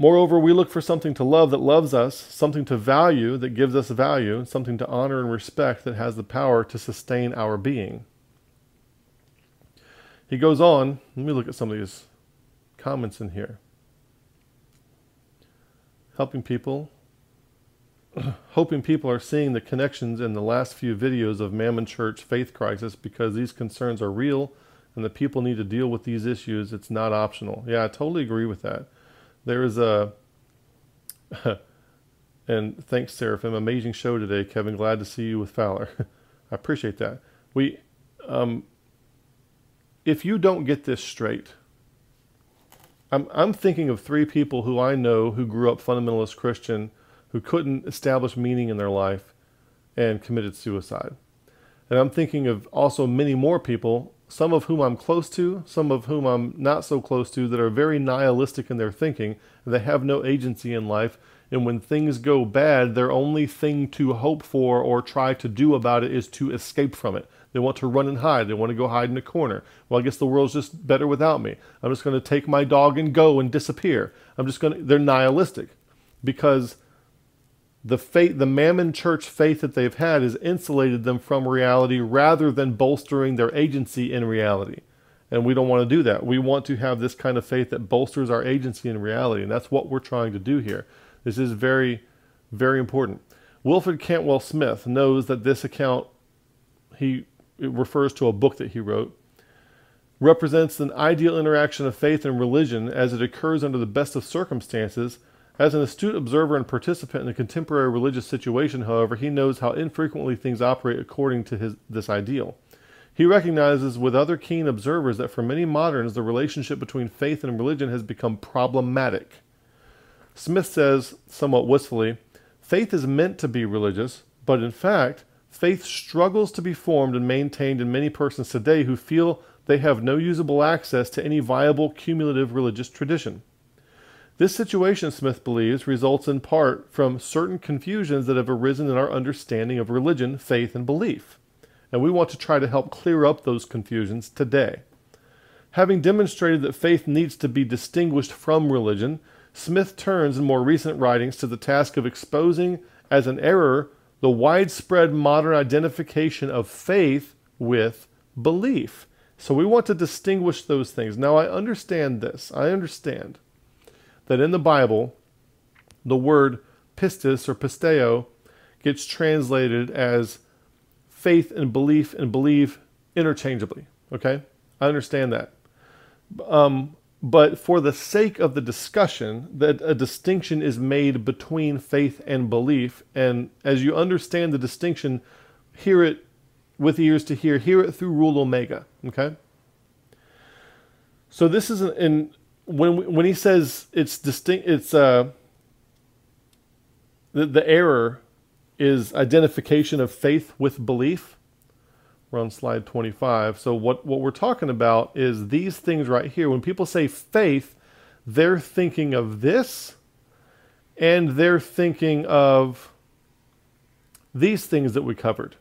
Speaker 1: Moreover, we look for something to love that loves us, something to value that gives us value, something to honor and respect that has the power to sustain our being. He goes on, let me look at some of these comments in here. Helping people, hoping people are seeing the connections in the last few videos of Mammon Church Faith Crisis because these concerns are real and the people need to deal with these issues. It's not optional. Yeah, I totally agree with that. There is a, and thanks, Seraphim. Amazing show today, Kevin. Glad to see you with Fowler. I appreciate that. We, um, if you don't get this straight, I'm, I'm thinking of three people who I know who grew up fundamentalist Christian, who couldn't establish meaning in their life and committed suicide. And I'm thinking of also many more people some of whom I'm close to, some of whom I'm not so close to, that are very nihilistic in their thinking, and they have no agency in life. And when things go bad, their only thing to hope for or try to do about it is to escape from it. They want to run and hide. They want to go hide in a corner. Well, I guess the world's just better without me. I'm just going to take my dog and go and disappear. I'm just going to, they're nihilistic because the faith, the Mammon church faith that they've had has insulated them from reality rather than bolstering their agency in reality. And we don't want to do that. We want to have this kind of faith that bolsters our agency in reality. And that's what we're trying to do here. This is very, very important. Wilfred Cantwell Smith knows that this account, he refers to a book that he wrote, represents an ideal interaction of faith and religion as it occurs under the best of circumstances as an astute observer and participant in a contemporary religious situation, however, he knows how infrequently things operate according to his, this ideal. He recognizes with other keen observers that for many moderns, the relationship between faith and religion has become problematic. Smith says, somewhat wistfully, faith is meant to be religious, but in fact, faith struggles to be formed and maintained in many persons today who feel they have no usable access to any viable cumulative religious tradition. This situation, Smith believes, results in part from certain confusions that have arisen in our understanding of religion, faith, and belief. And we want to try to help clear up those confusions today. Having demonstrated that faith needs to be distinguished from religion, Smith turns in more recent writings to the task of exposing as an error the widespread modern identification of faith with belief. So we want to distinguish those things. Now, I understand this. I understand that in the Bible, the word pistis or pisteo gets translated as faith and belief and believe interchangeably. Okay? I understand that. Um, but for the sake of the discussion, that a distinction is made between faith and belief. And as you understand the distinction, hear it with ears to hear, hear it through rule omega. Okay? So this is in when when he says it's distinct, it's uh the the error is identification of faith with belief. We're on slide 25. So what, what we're talking about is these things right here. When people say faith, they're thinking of this and they're thinking of these things that we covered.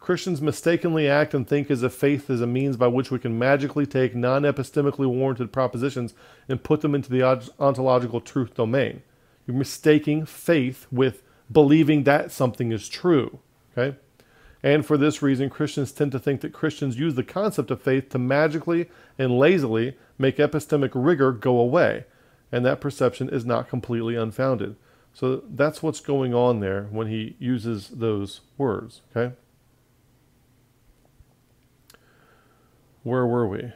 Speaker 1: Christians mistakenly act and think as if faith is a means by which we can magically take non epistemically warranted propositions and put them into the ontological truth domain. You're mistaking faith with believing that something is true. Okay? And for this reason, Christians tend to think that Christians use the concept of faith to magically and lazily make epistemic rigor go away. And that perception is not completely unfounded. So that's what's going on there when he uses those words, okay? Where were we?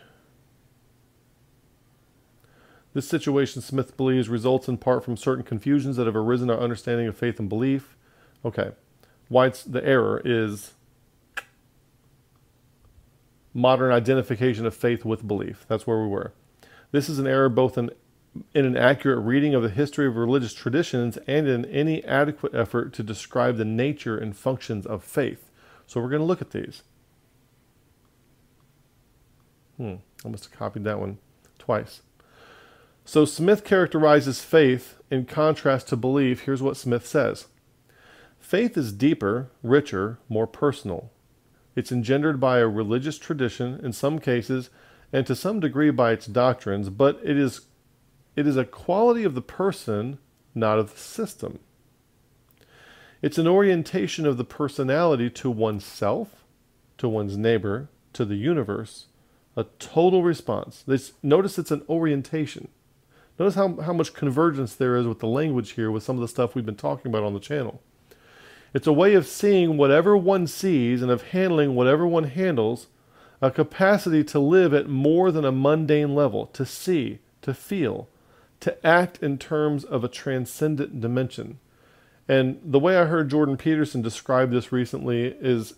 Speaker 1: This situation, Smith believes, results in part from certain confusions that have arisen in our understanding of faith and belief. Okay why the error is modern identification of faith with belief. That's where we were. This is an error both in, in an accurate reading of the history of religious traditions and in any adequate effort to describe the nature and functions of faith. So we're going to look at these. Hmm, I must have copied that one twice. So Smith characterizes faith in contrast to belief. Here's what Smith says Faith is deeper, richer, more personal. It's engendered by a religious tradition in some cases and to some degree by its doctrines, but it is it is a quality of the person, not of the system. It's an orientation of the personality to oneself, to one's neighbor, to the universe, a total response. This, notice it's an orientation. Notice how, how much convergence there is with the language here with some of the stuff we've been talking about on the channel. It's a way of seeing whatever one sees and of handling whatever one handles, a capacity to live at more than a mundane level, to see, to feel, to act in terms of a transcendent dimension. And the way I heard Jordan Peterson describe this recently is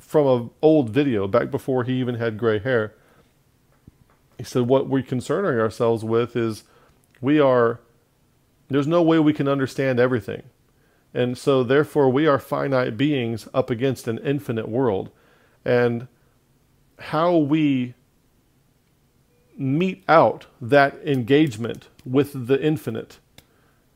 Speaker 1: from an old video back before he even had gray hair. He said, What we're concerning ourselves with is we are, there's no way we can understand everything. And so, therefore, we are finite beings up against an infinite world. And how we mete out that engagement with the infinite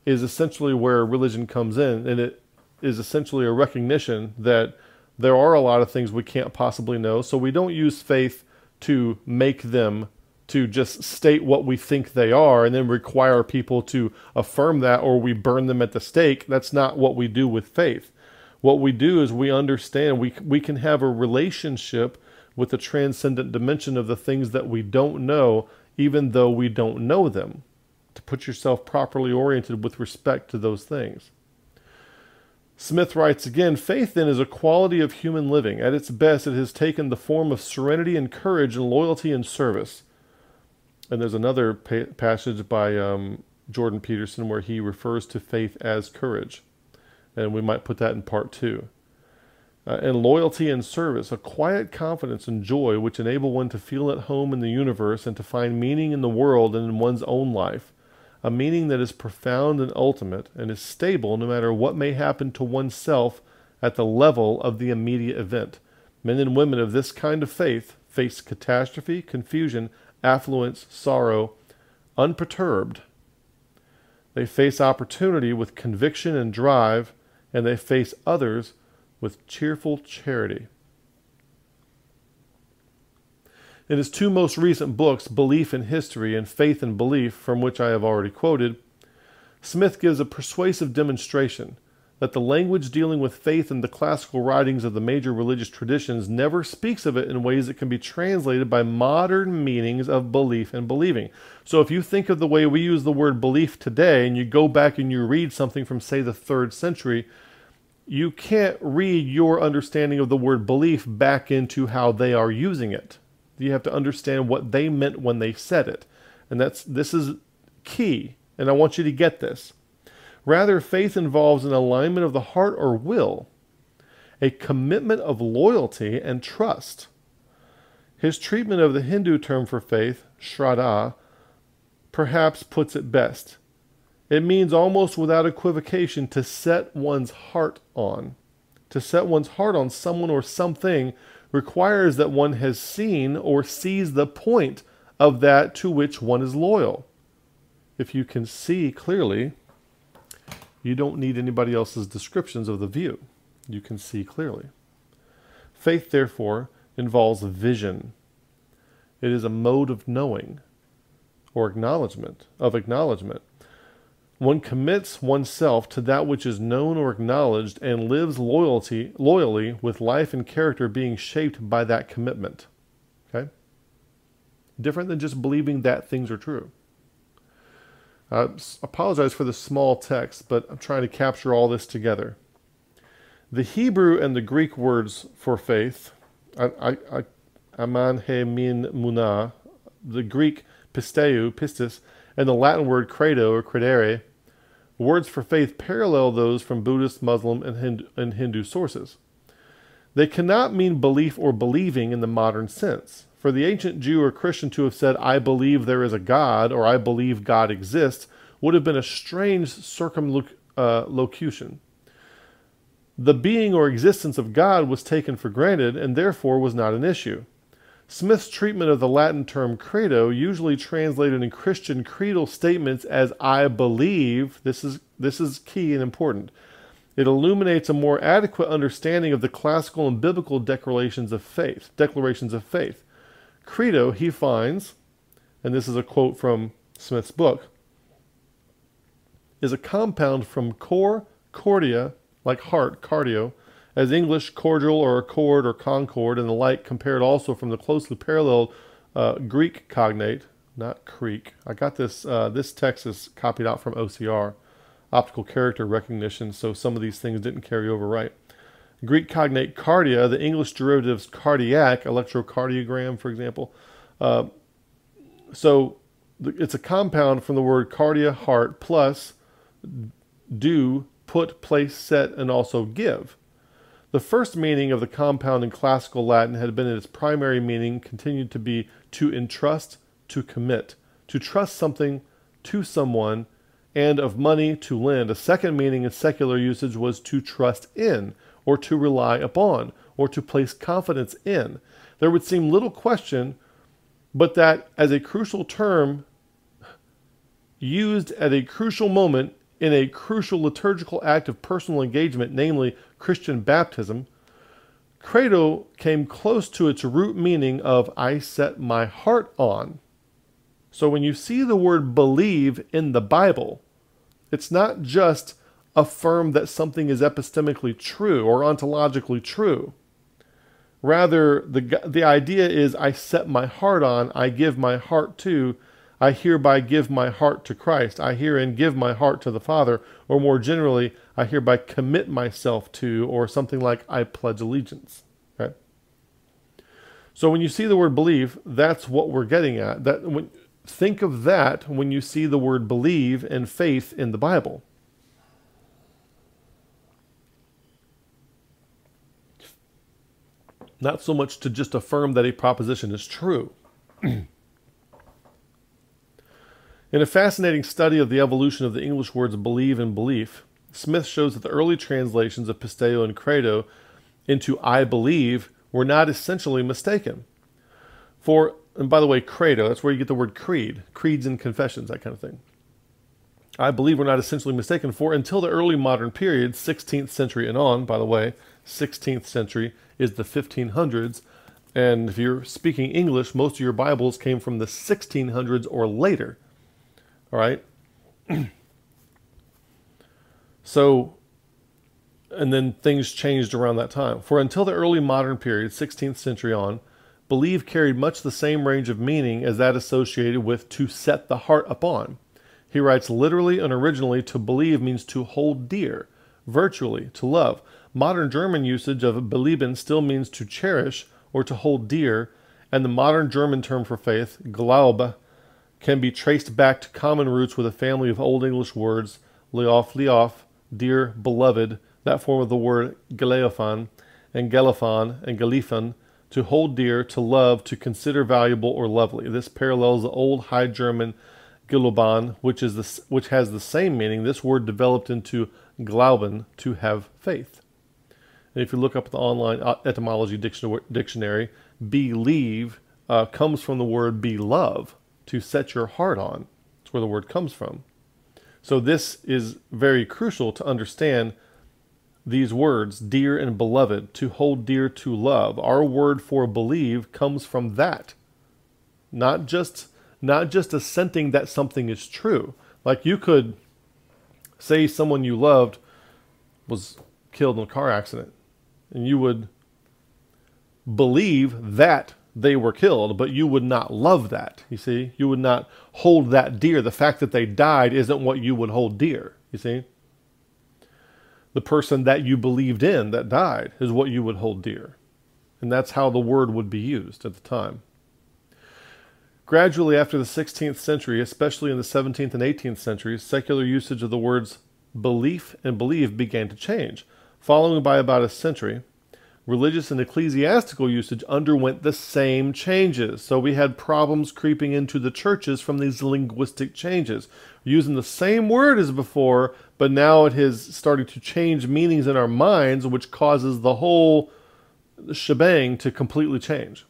Speaker 1: is essentially where religion comes in. And it is essentially a recognition that there are a lot of things we can't possibly know. So, we don't use faith to make them to just state what we think they are and then require people to affirm that or we burn them at the stake. That's not what we do with faith. What we do is we understand we, we can have a relationship with the transcendent dimension of the things that we don't know, even though we don't know them, to put yourself properly oriented with respect to those things. Smith writes again faith then is a quality of human living. At its best, it has taken the form of serenity and courage and loyalty and service. And there's another pa- passage by um, Jordan Peterson where he refers to faith as courage. And we might put that in part two. Uh, and loyalty and service, a quiet confidence and joy which enable one to feel at home in the universe and to find meaning in the world and in one's own life. A meaning that is profound and ultimate and is stable no matter what may happen to oneself at the level of the immediate event. Men and women of this kind of faith face catastrophe, confusion, affluence, sorrow, unperturbed. They face opportunity with conviction and drive, and they face others with cheerful charity. In his two most recent books, Belief in History and Faith and Belief, from which I have already quoted, Smith gives a persuasive demonstration that the language dealing with faith in the classical writings of the major religious traditions never speaks of it in ways that can be translated by modern meanings of belief and believing. So if you think of the way we use the word belief today and you go back and you read something from, say, the third century, you can't read your understanding of the word belief back into how they are using it. You have to understand what they meant when they said it. And that's this is key, and I want you to get this. Rather, faith involves an alignment of the heart or will, a commitment of loyalty and trust. His treatment of the Hindu term for faith, shraddha, perhaps puts it best. It means almost without equivocation to set one's heart on. To set one's heart on someone or something requires that one has seen or sees the point of that to which one is loyal. If you can see clearly, you don't need anybody else's descriptions of the view. You can see clearly. Faith, therefore, involves vision. It is a mode of knowing or acknowledgement, of acknowledgement. One commits oneself to that which is known or acknowledged and lives loyalty, loyally with life and character being shaped by that commitment. Okay? Different than just believing that things are true. I apologize for the small text, but I'm trying to capture all this together. The Hebrew and the Greek words for faith, aman he min munah, the Greek pisteu, pistis, and the Latin word credo or credere, Words for faith parallel those from Buddhist, Muslim, and Hindu, and Hindu sources. They cannot mean belief or believing in the modern sense. For the ancient Jew or Christian to have said, I believe there is a God, or I believe God exists, would have been a strange circumlocution. Uh, the being or existence of God was taken for granted and therefore was not an issue. Smith's treatment of the Latin term credo, usually translated in Christian creedal statements as I believe, this is, this is key and important. It illuminates a more adequate understanding of the classical and biblical declarations of faith. Declarations of faith. Credo, he finds, and this is a quote from Smith's book, is a compound from cor, cordia, like heart, cardio, as English cordial or accord or concord and the like compared also from the closely paralleled uh, Greek cognate, not Creek. I got this, uh, this text is copied out from OCR, optical character recognition, so some of these things didn't carry over right. Greek cognate cardia, the English derivatives cardiac, electrocardiogram, for example. Uh, so it's a compound from the word cardia, heart, plus do, put, place, set, and also give. The first meaning of the compound in classical Latin had been its primary meaning continued to be to entrust, to commit, to trust something to someone, and of money to lend. A second meaning in secular usage was to trust in, or to rely upon, or to place confidence in. There would seem little question but that as a crucial term used at a crucial moment in a crucial liturgical act of personal engagement, namely Christian baptism, credo came close to its root meaning of I set my heart on. So when you see the word believe in the Bible, it's not just affirm that something is epistemically true or ontologically true. Rather, the, the idea is I set my heart on, I give my heart to, I hereby give my heart to Christ. I herein give my heart to the Father. Or more generally, I hereby commit myself to, or something like I pledge allegiance. Right? So when you see the word believe, that's what we're getting at. That when, think of that when you see the word believe and faith in the Bible. Not so much to just affirm that a proposition is true. In a fascinating study of the evolution of the English words believe and belief, Smith shows that the early translations of pisteo and credo into I believe were not essentially mistaken. For, and by the way, credo, that's where you get the word creed, creeds and confessions, that kind of thing. I believe we're not essentially mistaken, for until the early modern period, 16th century and on, by the way, 16th century is the 1500s. And if you're speaking English, most of your Bibles came from the 1600s or later. All right? so, and then things changed around that time. For until the early modern period, 16th century on, believe carried much the same range of meaning as that associated with to set the heart upon. He writes literally and originally, to believe means to hold dear, virtually, to love. Modern German usage of belieben still means to cherish or to hold dear, and the modern German term for faith, Glaube, can be traced back to common roots with a family of Old English words, leof, leof, dear, beloved, that form of the word geleophan, and gelefan, and geliefen, to hold dear, to love, to consider valuable or lovely. This parallels the Old High German Geloban, which is the, which has the same meaning. This word developed into glauben, to have faith. And if you look up the online etymology dictionary, believe uh, comes from the word belove, to set your heart on. That's where the word comes from. So this is very crucial to understand these words, dear and beloved, to hold dear to love. Our word for believe comes from that. Not just not just assenting that something is true. Like you could say someone you loved was killed in a car accident, and you would believe that they were killed, but you would not love that. You see, you would not hold that dear. The fact that they died isn't what you would hold dear. You see, the person that you believed in that died is what you would hold dear. And that's how the word would be used at the time. Gradually, after the 16th century, especially in the 17th and 18th centuries, secular usage of the words belief and believe began to change. Following by about a century, religious and ecclesiastical usage underwent the same changes. So we had problems creeping into the churches from these linguistic changes. using the same word as before, but now it has started to change meanings in our minds, which causes the whole shebang to completely change.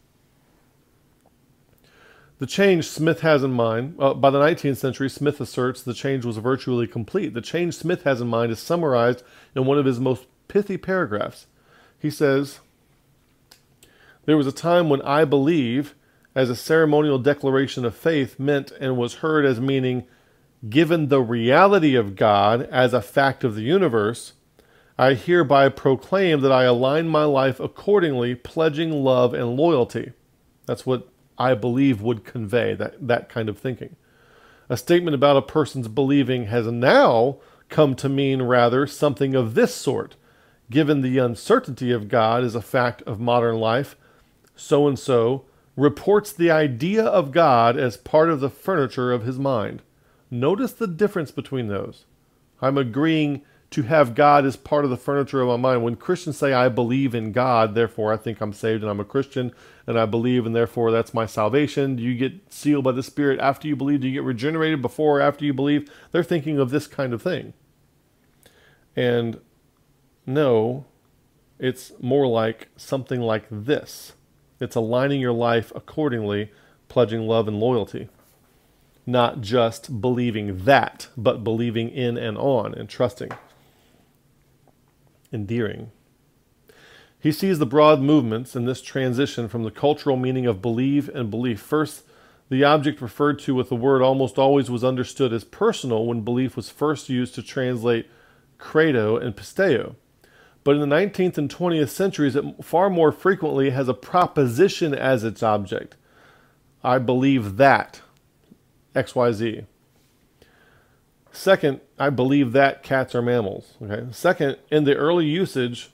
Speaker 1: The change Smith has in mind, uh, by the 19th century, Smith asserts the change was virtually complete. The change Smith has in mind is summarized in one of his most pithy paragraphs. He says, There was a time when I believe, as a ceremonial declaration of faith, meant and was heard as meaning, given the reality of God as a fact of the universe, I hereby proclaim that I align my life accordingly, pledging love and loyalty. That's what I believe would convey that, that kind of thinking. A statement about a person's believing has now come to mean rather something of this sort. Given the uncertainty of God as a fact of modern life, so and so reports the idea of God as part of the furniture of his mind. Notice the difference between those. I'm agreeing to have God as part of the furniture of my mind. When Christians say, I believe in God, therefore I think I'm saved and I'm a Christian, and I believe, and therefore that's my salvation. Do you get sealed by the Spirit after you believe? Do you get regenerated before or after you believe? They're thinking of this kind of thing. And no, it's more like something like this it's aligning your life accordingly, pledging love and loyalty. Not just believing that, but believing in and on and trusting endearing. He sees the broad movements in this transition from the cultural meaning of believe and belief. First, the object referred to with the word almost always was understood as personal when belief was first used to translate credo and pisteo. But in the 19th and 20th centuries, it far more frequently has a proposition as its object. I believe that XYZ. Second, I believe that cats are mammals. Okay. Second, in the early usage,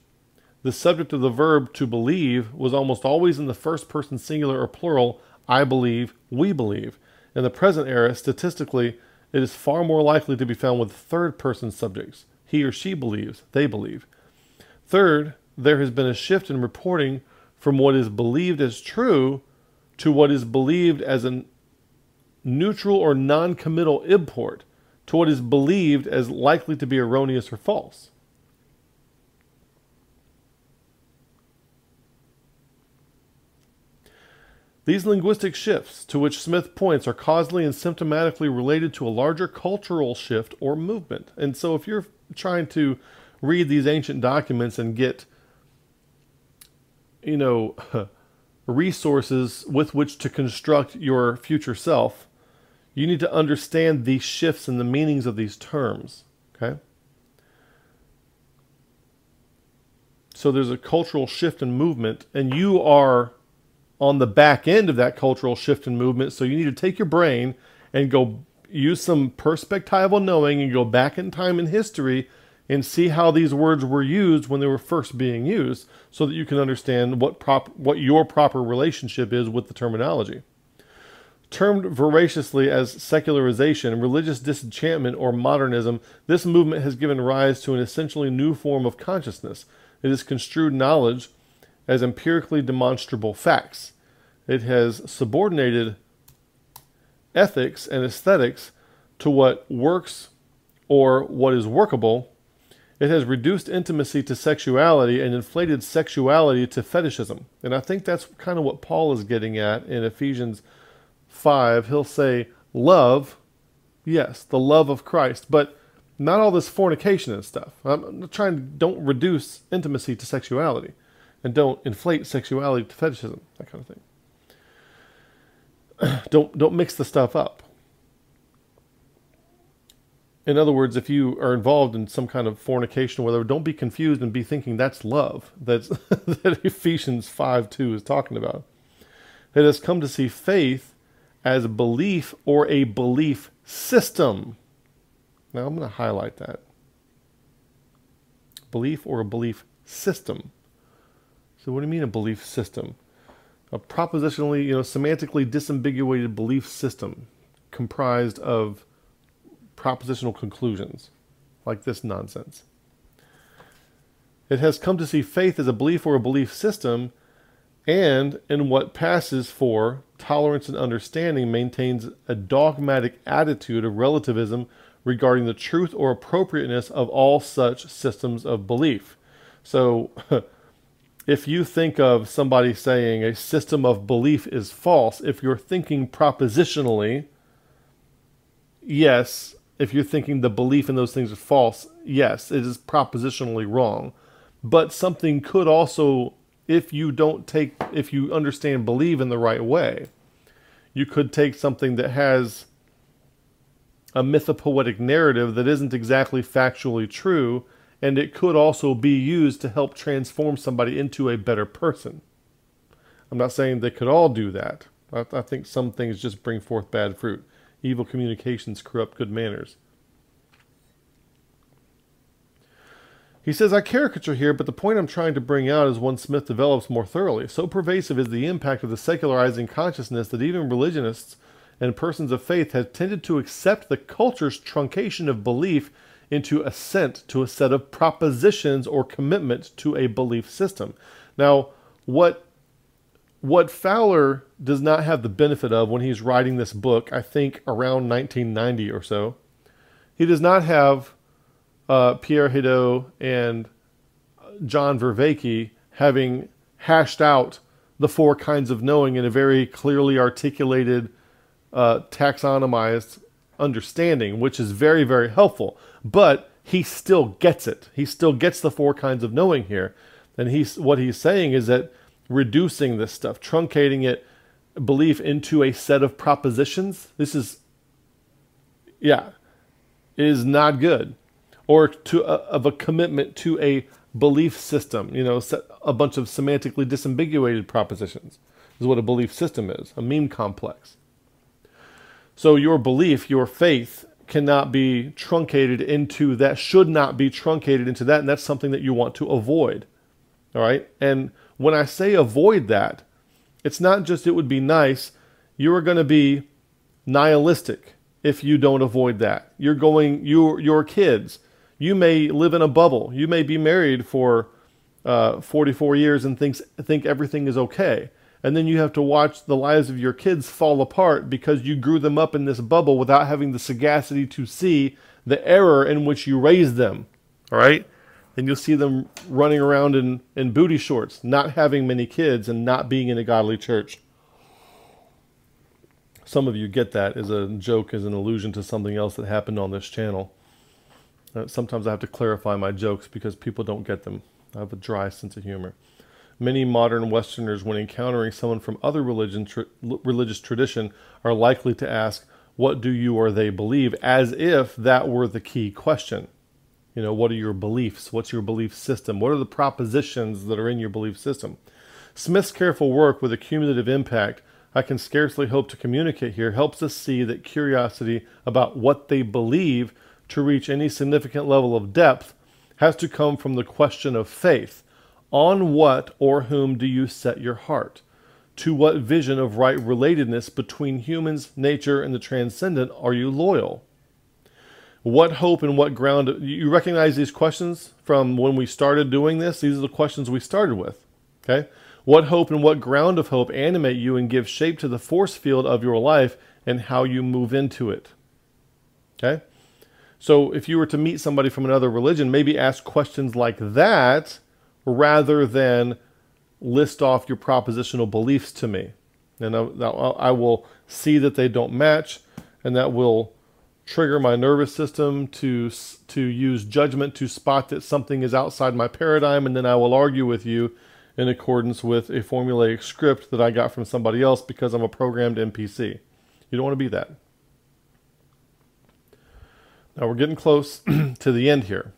Speaker 1: the subject of the verb to believe was almost always in the first person singular or plural, I believe, we believe. In the present era, statistically, it is far more likely to be found with third person subjects. He or she believes, they believe. Third, there has been a shift in reporting from what is believed as true to what is believed as a neutral or non committal import to what is believed as likely to be erroneous or false. These linguistic shifts to which Smith points are causally and symptomatically related to a larger cultural shift or movement. And so if you're trying to read these ancient documents and get you know resources with which to construct your future self, you need to understand these shifts and the meanings of these terms, okay? So there's a cultural shift and movement, and you are on the back end of that cultural shift and movement. So you need to take your brain and go use some perspectival knowing and go back in time in history and see how these words were used when they were first being used so that you can understand what prop what your proper relationship is with the terminology. Termed voraciously as secularization, religious disenchantment, or modernism, this movement has given rise to an essentially new form of consciousness it has construed knowledge as empirically demonstrable facts. It has subordinated ethics and aesthetics to what works or what is workable. It has reduced intimacy to sexuality and inflated sexuality to fetishism. And I think that's kind of what Paul is getting at in Ephesians 5. He'll say, Love, yes, the love of Christ, but not all this fornication and stuff. I'm trying to don't reduce intimacy to sexuality and don't inflate sexuality to fetishism, that kind of thing. don't don't mix the stuff up. In other words, if you are involved in some kind of fornication or whatever, don't be confused and be thinking that's love. That's that Ephesians 5 2 is talking about. It has come to see faith as a belief or a belief system now I'm going to highlight that. Belief or a belief system. So what do you mean a belief system? A propositionally, you know, semantically disambiguated belief system comprised of propositional conclusions like this nonsense. It has come to see faith as a belief or a belief system and in what passes for tolerance and understanding maintains a dogmatic attitude of relativism regarding the truth or appropriateness of all such systems of belief. So, if you think of somebody saying a system of belief is false, if you're thinking propositionally, yes. If you're thinking the belief in those things is false, yes, it is propositionally wrong. But something could also, if you don't take, if you understand believe in the right way, you could take something that has a mythopoetic narrative that isn't exactly factually true, and it could also be used to help transform somebody into a better person. I'm not saying they could all do that. I, I think some things just bring forth bad fruit. Evil communications corrupt good manners. He says, I caricature here, but the point I'm trying to bring out is one Smith develops more thoroughly. So pervasive is the impact of the secularizing consciousness that even religionists and persons of faith have tended to accept the culture's truncation of belief into assent to a set of propositions or commitment to a belief system. Now, what what Fowler does not have the benefit of when he's writing this book, I think around 1990 or so, he does not have uh, Pierre Hadot and John Vervaeke having hashed out the four kinds of knowing in a very clearly articulated uh, taxonomized understanding, which is very, very helpful. But he still gets it. He still gets the four kinds of knowing here. And he's what he's saying is that reducing this stuff, truncating it, belief into a set of propositions, this is, yeah, is not good. Or to a, of a commitment to a belief system, you know, a bunch of semantically disambiguated propositions is what a belief system is, a meme complex. So your belief, your faith, cannot be truncated into that, should not be truncated into that, and that's something that you want to avoid. All right? And when I say avoid that, it's not just it would be nice, you are going to be nihilistic if you don't avoid that. You're going, your, your kids, you may live in a bubble. You may be married for uh, 44 years and thinks, think everything is okay and then you have to watch the lives of your kids fall apart because you grew them up in this bubble without having the sagacity to see the error in which you raised them. All right? And you'll see them running around in, in booty shorts, not having many kids, and not being in a godly church. some of you get that as a joke, as an allusion to something else that happened on this channel. Uh, sometimes I have to clarify my jokes because people don't get them. I have a dry sense of humor. Many modern Westerners, when encountering someone from other religion, tra- religious tradition, are likely to ask, "What do you or they believe?" as if that were the key question. You know, what are your beliefs? What's your belief system? What are the propositions that are in your belief system? Smith's careful work with a cumulative impact I can scarcely hope to communicate here helps us see that curiosity about what they believe to reach any significant level of depth has to come from the question of faith. On what or whom do you set your heart? To what vision of right relatedness between humans, nature, and the transcendent are you loyal? What hope and what ground? You recognize these questions from when we started doing this? These are the questions we started with. Okay? What hope and what ground of hope animate you and give shape to the force field of your life and how you move into it? Okay? So if you were to meet somebody from another religion, maybe ask questions like that rather than list off your propositional beliefs to me. And I, will see that they don't match, and that will trigger my nervous system to to use judgment to spot that something is outside my paradigm, and then I will argue with you in accordance with a formulaic script that I got from somebody else because I'm a programmed NPC. You don't want to be that. Now we're getting close to the end here.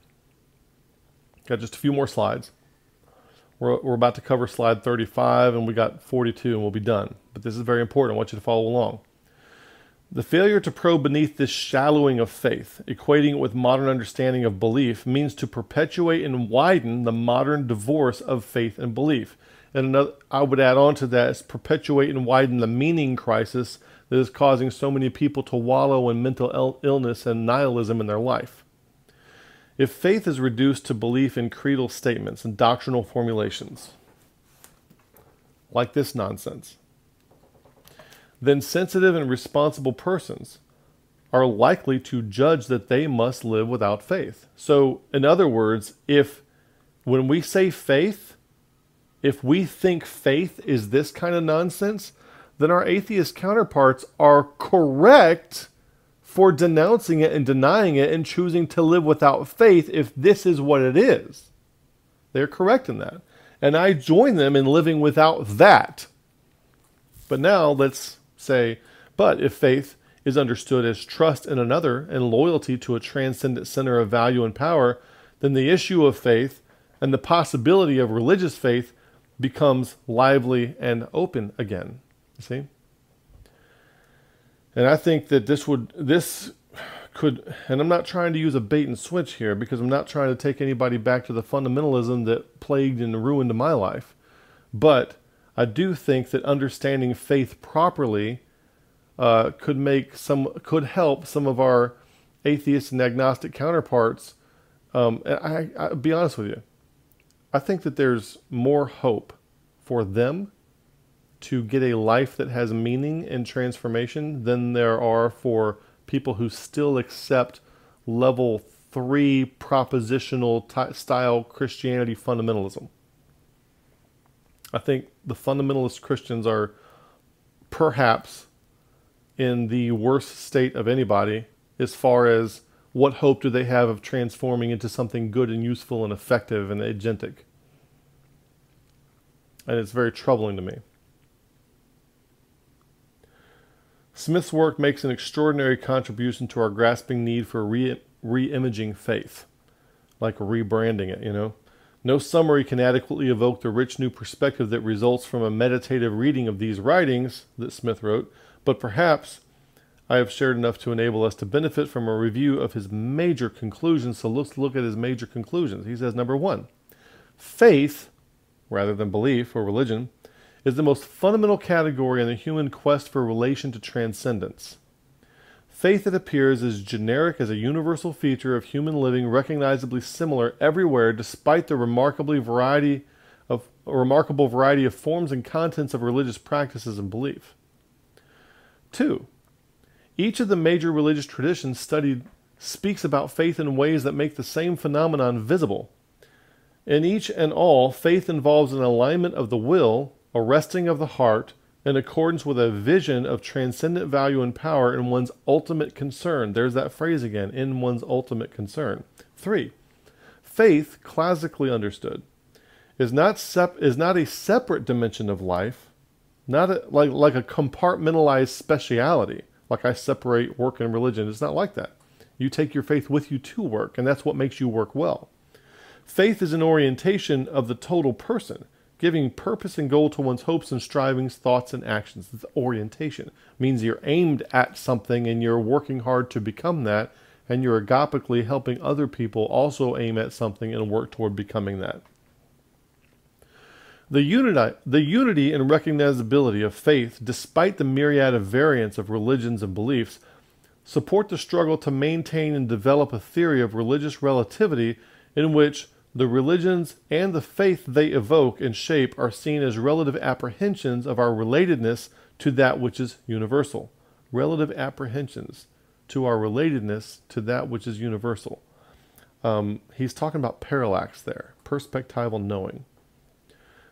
Speaker 1: Got just a few more slides. We're, we're about to cover slide 35 and we got 42 and we'll be done. But this is very important. I want you to follow along. The failure to probe beneath this shallowing of faith, equating it with modern understanding of belief, means to perpetuate and widen the modern divorce of faith and belief. And another, I would add on to that is perpetuate and widen the meaning crisis that is causing so many people to wallow in mental illness and nihilism in their life. If faith is reduced to belief in creedal statements and doctrinal formulations, like this nonsense, then sensitive and responsible persons are likely to judge that they must live without faith. So, in other words, if when we say faith, if we think faith is this kind of nonsense, then our atheist counterparts are correct for denouncing it and denying it and choosing to live without faith if this is what it is. They're correct in that. And I join them in living without that. But now let's say, but if faith is understood as trust in another and loyalty to a transcendent center of value and power, then the issue of faith and the possibility of religious faith becomes lively and open again. You see? And I think that this would this could and I'm not trying to use a bait and switch here because I'm not trying to take anybody back to the fundamentalism that plagued and ruined my life. But I do think that understanding faith properly uh, could make some could help some of our atheist and agnostic counterparts. Um, I, I be honest with you, I think that there's more hope for them to get a life that has meaning and transformation than there are for people who still accept level three propositional style Christianity fundamentalism. I think the fundamentalist Christians are perhaps in the worst state of anybody as far as what hope do they have of transforming into something good and useful and effective and agentic. And it's very troubling to me. Smith's work makes an extraordinary contribution to our grasping need for re imaging faith, like rebranding it, you know. No summary can adequately evoke the rich new perspective that results from a meditative reading of these writings that Smith wrote, but perhaps I have shared enough to enable us to benefit from a review of his major conclusions. So let's look at his major conclusions. He says, number one, faith, rather than belief or religion, is the most fundamental category in the human quest for relation to transcendence. Faith that appears as generic as a universal feature of human living, recognizably similar everywhere, despite the remarkably variety of remarkable variety of forms and contents of religious practices and belief. Two, each of the major religious traditions studied speaks about faith in ways that make the same phenomenon visible. In each and all, faith involves an alignment of the will, a resting of the heart, in accordance with a vision of transcendent value and power in one's ultimate concern. There's that phrase again, in one's ultimate concern. Three, faith, classically understood, is not sep- is not a separate dimension of life, not a, like like a compartmentalized speciality. Like I separate work and religion. It's not like that. You take your faith with you to work, and that's what makes you work well. Faith is an orientation of the total person, giving purpose and goal to one's hopes and strivings, thoughts and actions. It's orientation. It means you're aimed at something and you're working hard to become that, and you're agapically helping other people also aim at something and work toward becoming that. The unity, the unity and recognizability of faith, despite the myriad of variants of religions and beliefs, support the struggle to maintain and develop a theory of religious relativity in which the religions and the faith they evoke and shape are seen as relative apprehensions of our relatedness to that which is universal. Relative apprehensions to our relatedness to that which is universal. Um, he's talking about parallax there, perspectival knowing.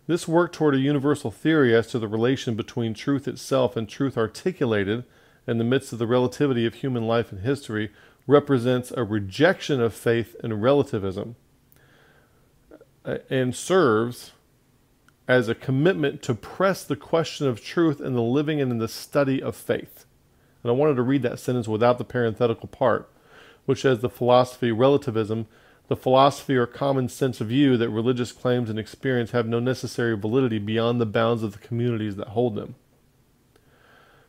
Speaker 1: This work toward a universal theory as to the relation between truth itself and truth articulated in the midst of the relativity of human life and history represents a rejection of faith and relativism Uh, and serves as a commitment to press the question of truth in the living and in the study of faith. And I wanted to read that sentence without the parenthetical part, which says the philosophy relativism, the philosophy or common sense view that religious claims and experience have no necessary validity beyond the bounds of the communities that hold them.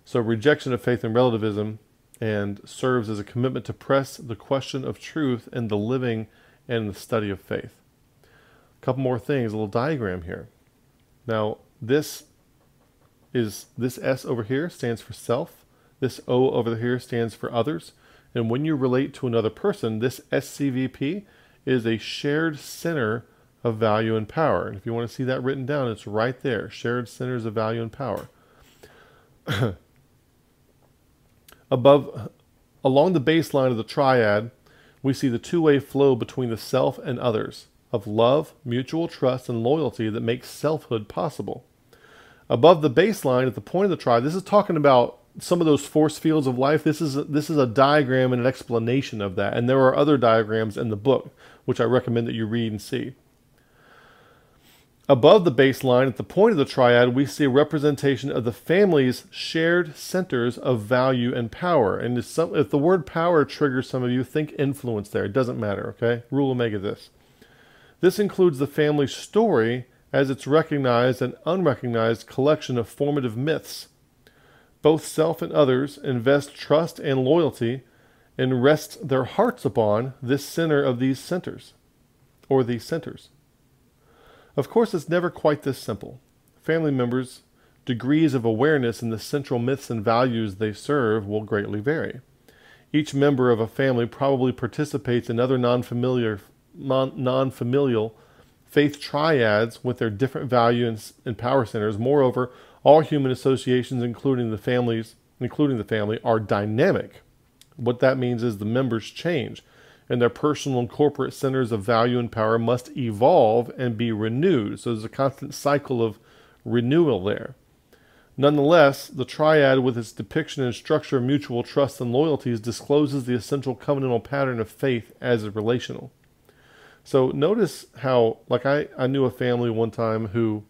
Speaker 1: So, rejection of faith and relativism and serves as a commitment to press the question of truth in the living and the study of faith. A couple more things, a little diagram here. Now, this is this S over here stands for self. This O over here stands for others. And when you relate to another person, this SCVP is a shared center of value and power. And if you want to see that written down, it's right there shared centers of value and power. Above, along the baseline of the triad, we see the two way flow between the self and others of love, mutual trust, and loyalty that makes selfhood possible. Above the baseline, at the point of the triad, this is talking about some of those force fields of life. This is this is a diagram and an explanation of that, and there are other diagrams in the book which I recommend that you read and see. Above the baseline, at the point of the triad, we see a representation of the family's shared centers of value and power. And if, some, if the word power triggers some of you, think influence there. It doesn't matter, okay? Rule omega this. This includes the family story as its recognized and unrecognized collection of formative myths. Both self and others invest trust and loyalty and rest their hearts upon this center of these centers, or these centers. Of course, it's never quite this simple. Family members' degrees of awareness in the central myths and values they serve will greatly vary. Each member of a family probably participates in other non-familiar, non-familial faith triads with their different value and, and power centers. Moreover, all human associations, including the families, including the family, are dynamic. What that means is the members change and their personal and corporate centers of value and power must evolve and be renewed. So there's a constant cycle of renewal there. Nonetheless, the triad, with its depiction and structure of mutual trust and loyalties, discloses the essential covenantal pattern of faith as relational. So notice how, like, I, I knew a family one time who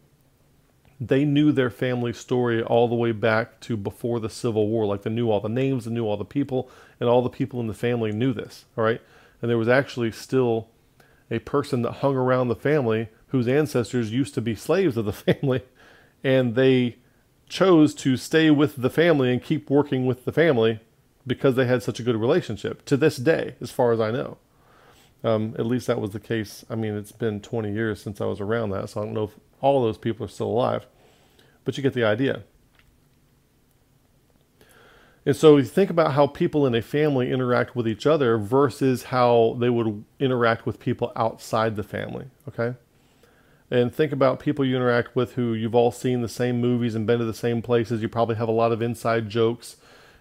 Speaker 1: they knew their family story all the way back to before the Civil War. Like, they knew all the names, they knew all the people, and all the people in the family knew this, all right? and there was actually still a person that hung around the family whose ancestors used to be slaves of the family, and they chose to stay with the family and keep working with the family because they had such a good relationship to this day, as far as I know. Um, at least that was the case. I mean, it's been 20 years since I was around that, so I don't know if all those people are still alive, but you get the idea. And so you think about how people in a family interact with each other versus how they would interact with people outside the family, okay? And think about people you interact with who you've all seen the same movies and been to the same places. You probably have a lot of inside jokes,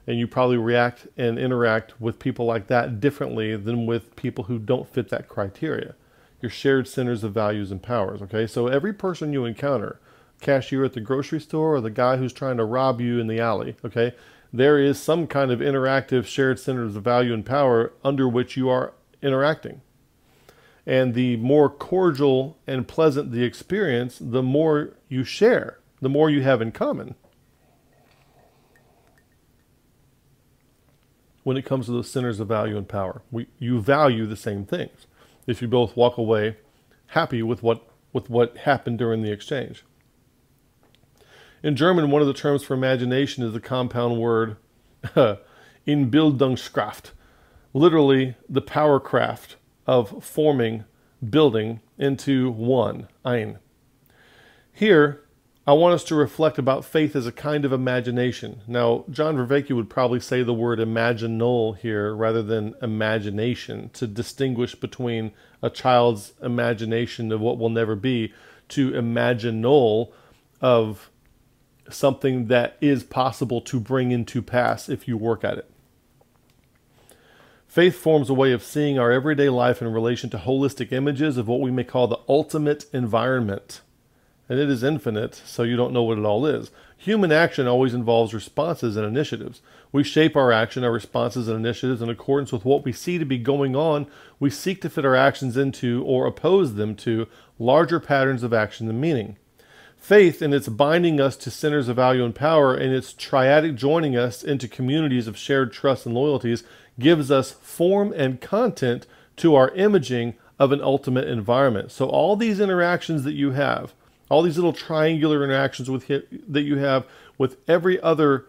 Speaker 1: and you probably react and interact with people like that differently than with people who don't fit that criteria. Your shared centers of values and powers, okay? So every person you encounter, cashier at the grocery store or the guy who's trying to rob you in the alley. Okay. There is some kind of interactive shared centers of value and power under which you are interacting. And the more cordial and pleasant the experience, the more you share, the more you have in common. When it comes to those centers of value and power, we, you value the same things. If you both walk away happy with what with what happened during the exchange. In German, one of the terms for imagination is the compound word Einbildungskraft, literally the power craft of forming, building into one, ein. Here, I want us to reflect about faith as a kind of imagination. Now, John Vervaeke would probably say the word imaginal here rather than imagination to distinguish between a child's imagination of what will never be to imaginal of something that is possible to bring into pass if you work at it. Faith forms a way of seeing our everyday life in relation to holistic images of what we may call the ultimate environment. And it is infinite, so you don't know what it all is. Human action always involves responses and initiatives. We shape our action, our responses, and initiatives in accordance with what we see to be going on. We seek to fit our actions into or oppose them to larger patterns of action and meaning. Faith, in its binding us to centers of value and power, and its triadic joining us into communities of shared trust and loyalties, gives us form and content to our imaging of an ultimate environment. So, all these interactions that you have, all these little triangular interactions with that you have with every other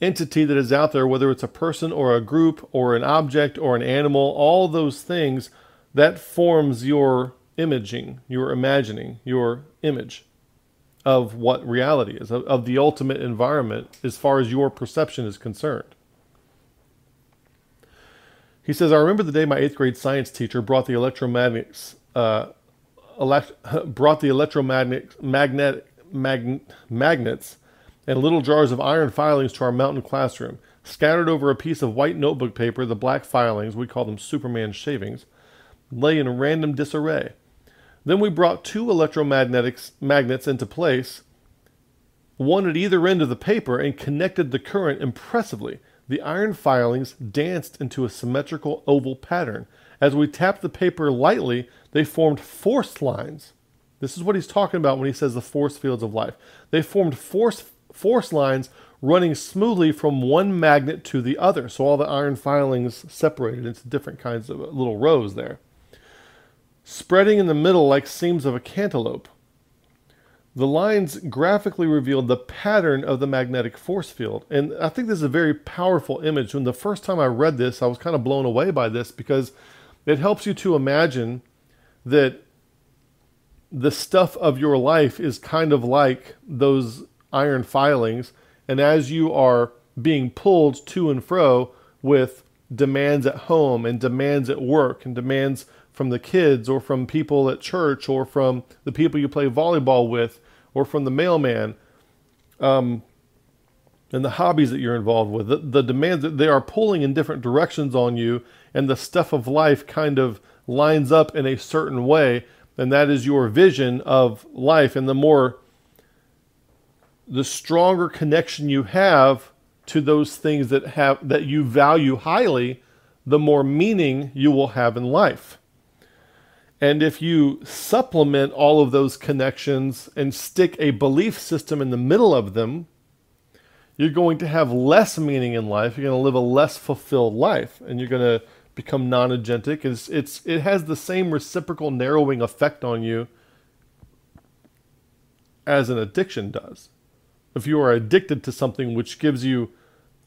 Speaker 1: entity that is out there, whether it's a person or a group or an object or an animal, all those things that forms your imaging, your imagining, your image of what reality is, of, of the ultimate environment as far as your perception is concerned. He says, I remember the day my eighth grade science teacher brought the electromagnets, uh, elect- brought the electromagnet magnetic, mag- magnets and little jars of iron filings to our mountain classroom. Scattered over a piece of white notebook paper, the black filings, we call them Superman shavings, lay in random disarray. Then we brought two electromagnetic magnets into place, one at either end of the paper, and connected the current impressively. The iron filings danced into a symmetrical oval pattern. As we tapped the paper lightly, they formed force lines. This is what he's talking about when he says the force fields of life. They formed force, force lines running smoothly from one magnet to the other. So all the iron filings separated into different kinds of uh, little rows there. Spreading in the middle like seams of a cantaloupe. The lines graphically revealed the pattern of the magnetic force field. And I think this is a very powerful image. When the first time I read this, I was kind of blown away by this because it helps you to imagine that the stuff of your life is kind of like those iron filings. And as you are being pulled to and fro with demands at home and demands at work and demands from the kids or from people at church or from the people you play volleyball with or from the mailman um, and the hobbies that you're involved with. The, the demands that they are pulling in different directions on you, and the stuff of life kind of lines up in a certain way, and that is your vision of life. And the more, the stronger connection you have to those things that have that you value highly, the more meaning you will have in life. And if you supplement all of those connections and stick a belief system in the middle of them, you're going to have less meaning in life. You're going to live a less fulfilled life, and you're going to become non-agentic. It's, it's, it has the same reciprocal narrowing effect on you as an addiction does. If you are addicted to something which gives you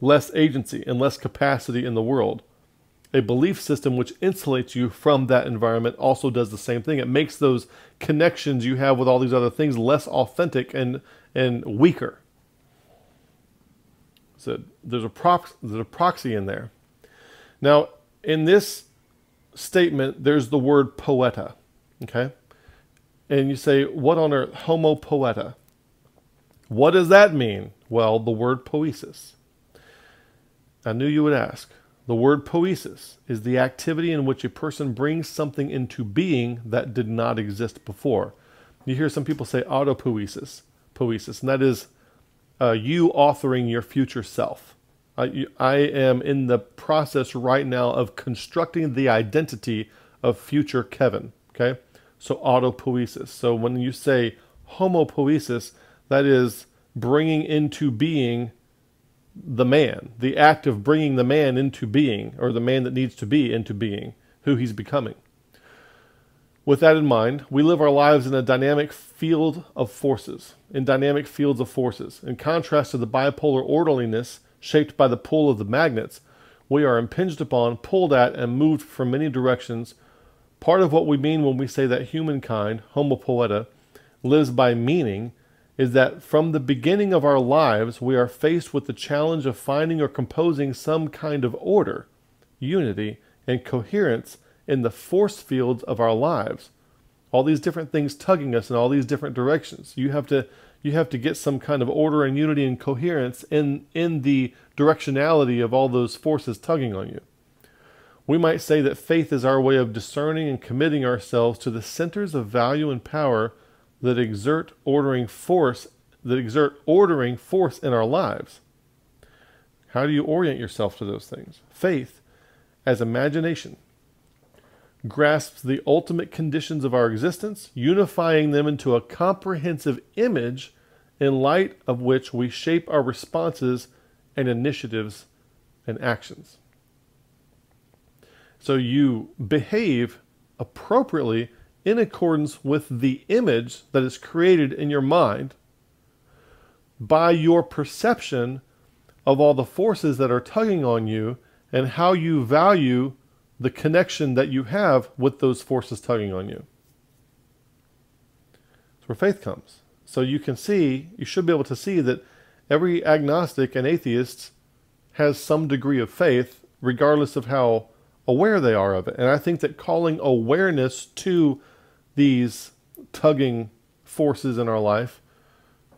Speaker 1: less agency and less capacity in the world, a belief system which insulates you from that environment also does the same thing. It makes those connections you have with all these other things less authentic and and weaker. So there's a prox- there's a proxy in there. Now, in this statement, there's the word poeta. Okay? And you say, what on earth? Homo poeta. What does that mean? Well, the word poesis. I knew you would ask. The word poesis is the activity in which a person brings something into being that did not exist before. You hear some people say autopoiesis. poesis, and that is uh, you authoring your future self. I, am in the process right now of constructing the identity of future Kevin. Okay, so autopoiesis. So when you say homopoiesis, that is bringing into being the man, the act of bringing the man into being, or the man that needs to be into being, who he's becoming. With that in mind, we live our lives in a dynamic field of forces, in dynamic fields of forces. In contrast to the bipolar orderliness shaped by the pull of the magnets, we are impinged upon, pulled at, and moved from many directions. Part of what we mean when we say that humankind, Homo poeta, lives by meaning is that from the beginning of our lives, we are faced with the challenge of finding or composing some kind of order, unity, and coherence in the force fields of our lives. All these different things tugging us in all these different directions. You have to you have to get some kind of order and unity and coherence in in the directionality of all those forces tugging on you. We might say that faith is our way of discerning and committing ourselves to the centers of value and power that exert ordering force that exert ordering force in our lives. How do you orient yourself to those things? Faith as imagination grasps the ultimate conditions of our existence, unifying them into a comprehensive image in light of which we shape our responses and initiatives and actions. So you behave appropriately in accordance with the image that is created in your mind by your perception of all the forces that are tugging on you and how you value the connection that you have with those forces tugging on you. That's where faith comes. So you can see, you should be able to see that every agnostic and atheist has some degree of faith, regardless of how aware they are of it. And I think that calling awareness to these tugging forces in our life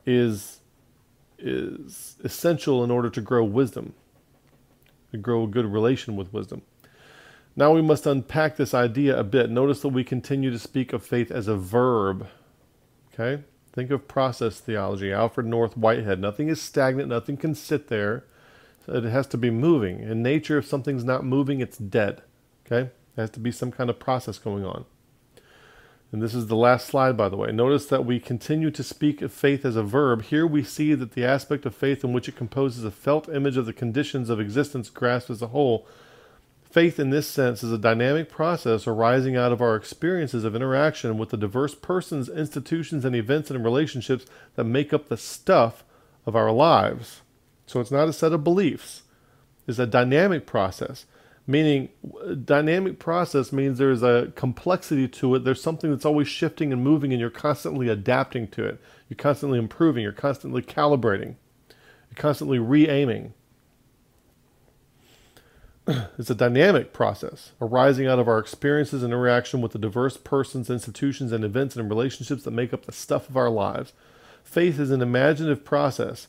Speaker 1: is is essential in order to grow wisdom, to grow a good relation with wisdom. Now we must unpack this idea a bit. Notice that we continue to speak of faith as a verb. Okay? Think of process theology, Alfred North Whitehead. Nothing is stagnant, nothing can sit there. It has to be moving. In nature, if something's not moving, it's dead. Okay? There has to be some kind of process going on. And this is the last slide, by the way. Notice that we continue to speak of faith as a verb. Here we see that the aspect of faith in which it composes a felt image of the conditions of existence grasped as a whole. Faith, in this sense, is a dynamic process arising out of our experiences of interaction with the diverse persons, institutions, and events and relationships that make up the stuff of our lives. So it's not a set of beliefs, it's a dynamic process meaning dynamic process means there's a complexity to it. There's something that's always shifting and moving and you're constantly adapting to it. You're constantly improving. You're constantly calibrating. You're constantly re-aiming it's a dynamic process arising out of our experiences and interaction with the diverse persons institutions and events and relationships that make up the stuff of our lives faith is an imaginative process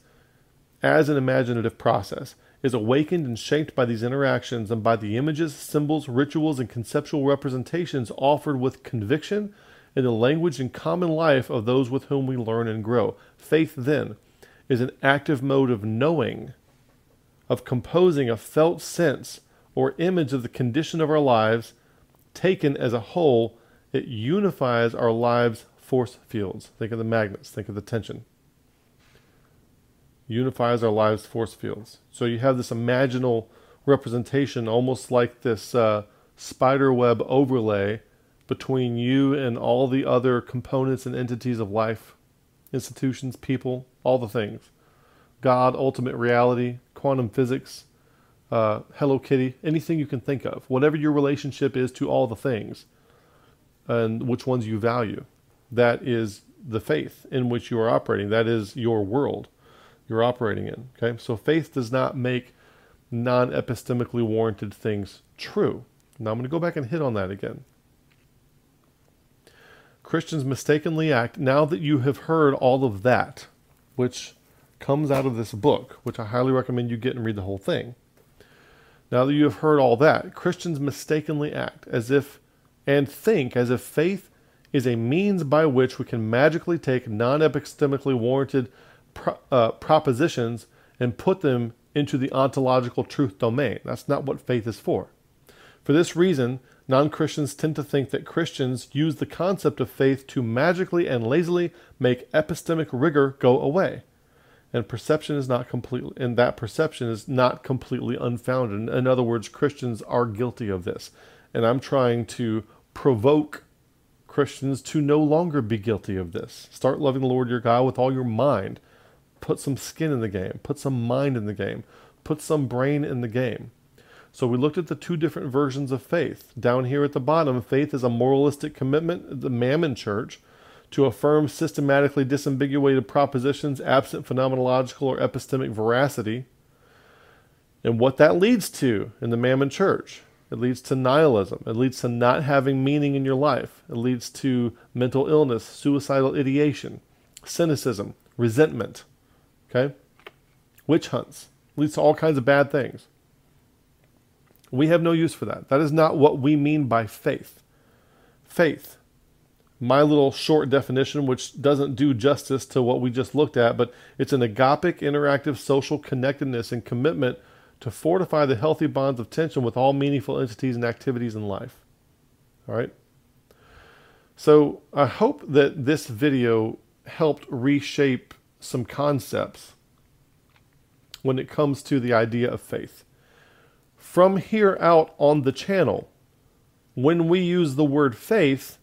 Speaker 1: as an imaginative process is awakened and shaped by these interactions and by the images, symbols, rituals, and conceptual representations offered with conviction in the language and common life of those with whom we learn and grow. Faith, then, is an active mode of knowing, of composing a felt sense or image of the condition of our lives. Taken as a whole, it unifies our lives' force fields. Think of the magnets, think of the tension unifies our lives' force fields. So you have this imaginal representation, almost like this uh, spider web overlay between you and all the other components and entities of life, institutions, people, all the things. God, ultimate reality, quantum physics, uh, Hello Kitty, anything you can think of, whatever your relationship is to all the things, and which ones you value. That is the faith in which you are operating. That is your world you're operating in. Okay, so faith does not make non epistemically warranted things true. Now I'm going to go back and hit on that again. Christians mistakenly act, now that you have heard all of that, which comes out of this book, which I highly recommend you get and read the whole thing. Now that you have heard all that, Christians mistakenly act as if and think as if faith is a means by which we can magically take non epistemically warranted pro- uh, propositions and put them into the ontological truth domain. That's not what faith is for. For this reason, non Christians tend to think that Christians use the concept of faith to magically and lazily make epistemic rigor go away. And perception is not completely, and that perception is not completely unfounded. In other words, Christians are guilty of this. And I'm trying to provoke Christians to no longer be guilty of this. Start loving the Lord your God with all your mind. Put some skin in the game, put some mind in the game, put some brain in the game. So we looked at the two different versions of faith. Down here at the bottom, faith is a moralistic commitment, the Mammon Church, to affirm systematically disambiguated propositions absent phenomenological or epistemic veracity. And what that leads to in the Mammon Church it leads to nihilism. It leads to not having meaning in your life. It leads to mental illness, suicidal ideation, cynicism, resentment. Okay? Witch hunts. It leads to all kinds of bad things. We have no use for that. That is not what we mean by faith. Faith, my little short definition, which doesn't do justice to what we just looked at, but it's an agapic, interactive social connectedness and commitment to fortify the healthy bonds of tension with all meaningful entities and activities in life. All right? So I hope that this video helped reshape some concepts when it comes to the idea of faith. From here out on the channel, when we use the word faith,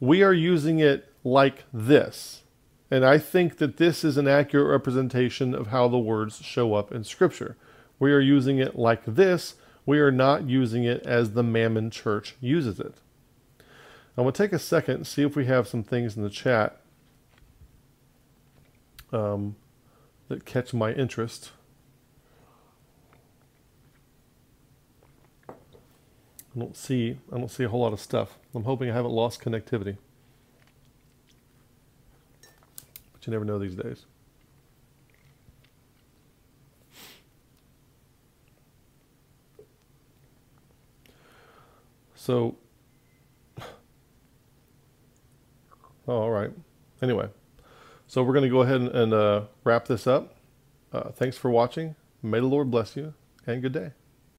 Speaker 1: we are using it like this. And I think that this is an accurate representation of how the words show up in Scripture. We are using it like this. We are not using it as the Mammon Church uses it. I'm going to take a second and see if we have some things in the chat um, that catch my interest. I don't see I don't see a whole lot of stuff. I'm hoping I haven't lost connectivity. But you never know these days. So, oh, all right. Anyway, so we're going to go ahead and, and uh, wrap this up. Uh, thanks for watching. May the Lord bless you, and good day.